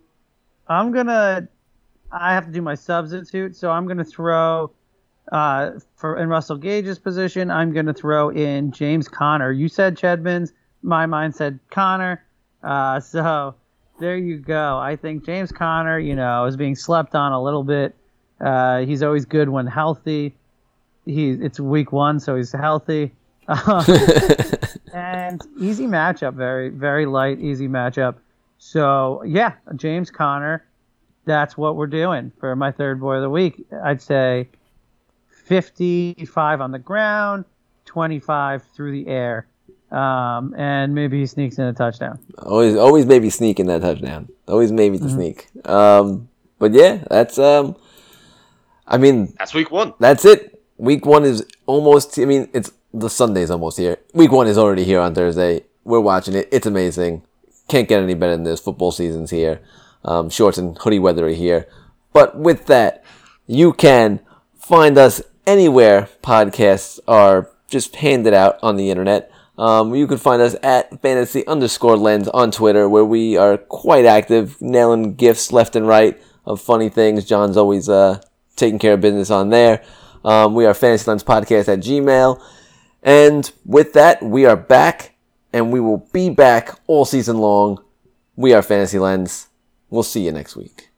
I'm gonna. I have to do my substitute, so I'm gonna throw. Uh, for in Russell Gage's position, I'm gonna throw in James Conner. You said Chedmans. My mind said Conner. Uh, so there you go. I think James Conner, you know, is being slept on a little bit. Uh, he's always good when healthy. He it's week one, so he's healthy. [LAUGHS] and easy matchup, very very light, easy matchup. So yeah, James Conner. That's what we're doing for my third boy of the week. I'd say 55 on the ground, 25 through the air, um, and maybe he sneaks in a touchdown. always, always maybe sneak in that touchdown. Always maybe to sneak. Um, but yeah, that's um, I mean, That's week one. that's it. Week one is almost. I mean, it's the Sunday's almost here. Week one is already here on Thursday. We're watching it. It's amazing. Can't get any better than this. Football season's here. Um, shorts and hoodie weather are here. But with that, you can find us anywhere podcasts are just handed out on the internet. Um, you can find us at fantasy underscore lens on Twitter, where we are quite active, nailing gifts left and right of funny things. John's always uh, taking care of business on there. Um, we are fantasy lens podcast at Gmail. And with that, we are back, and we will be back all season long. We are Fantasy Lens. We'll see you next week.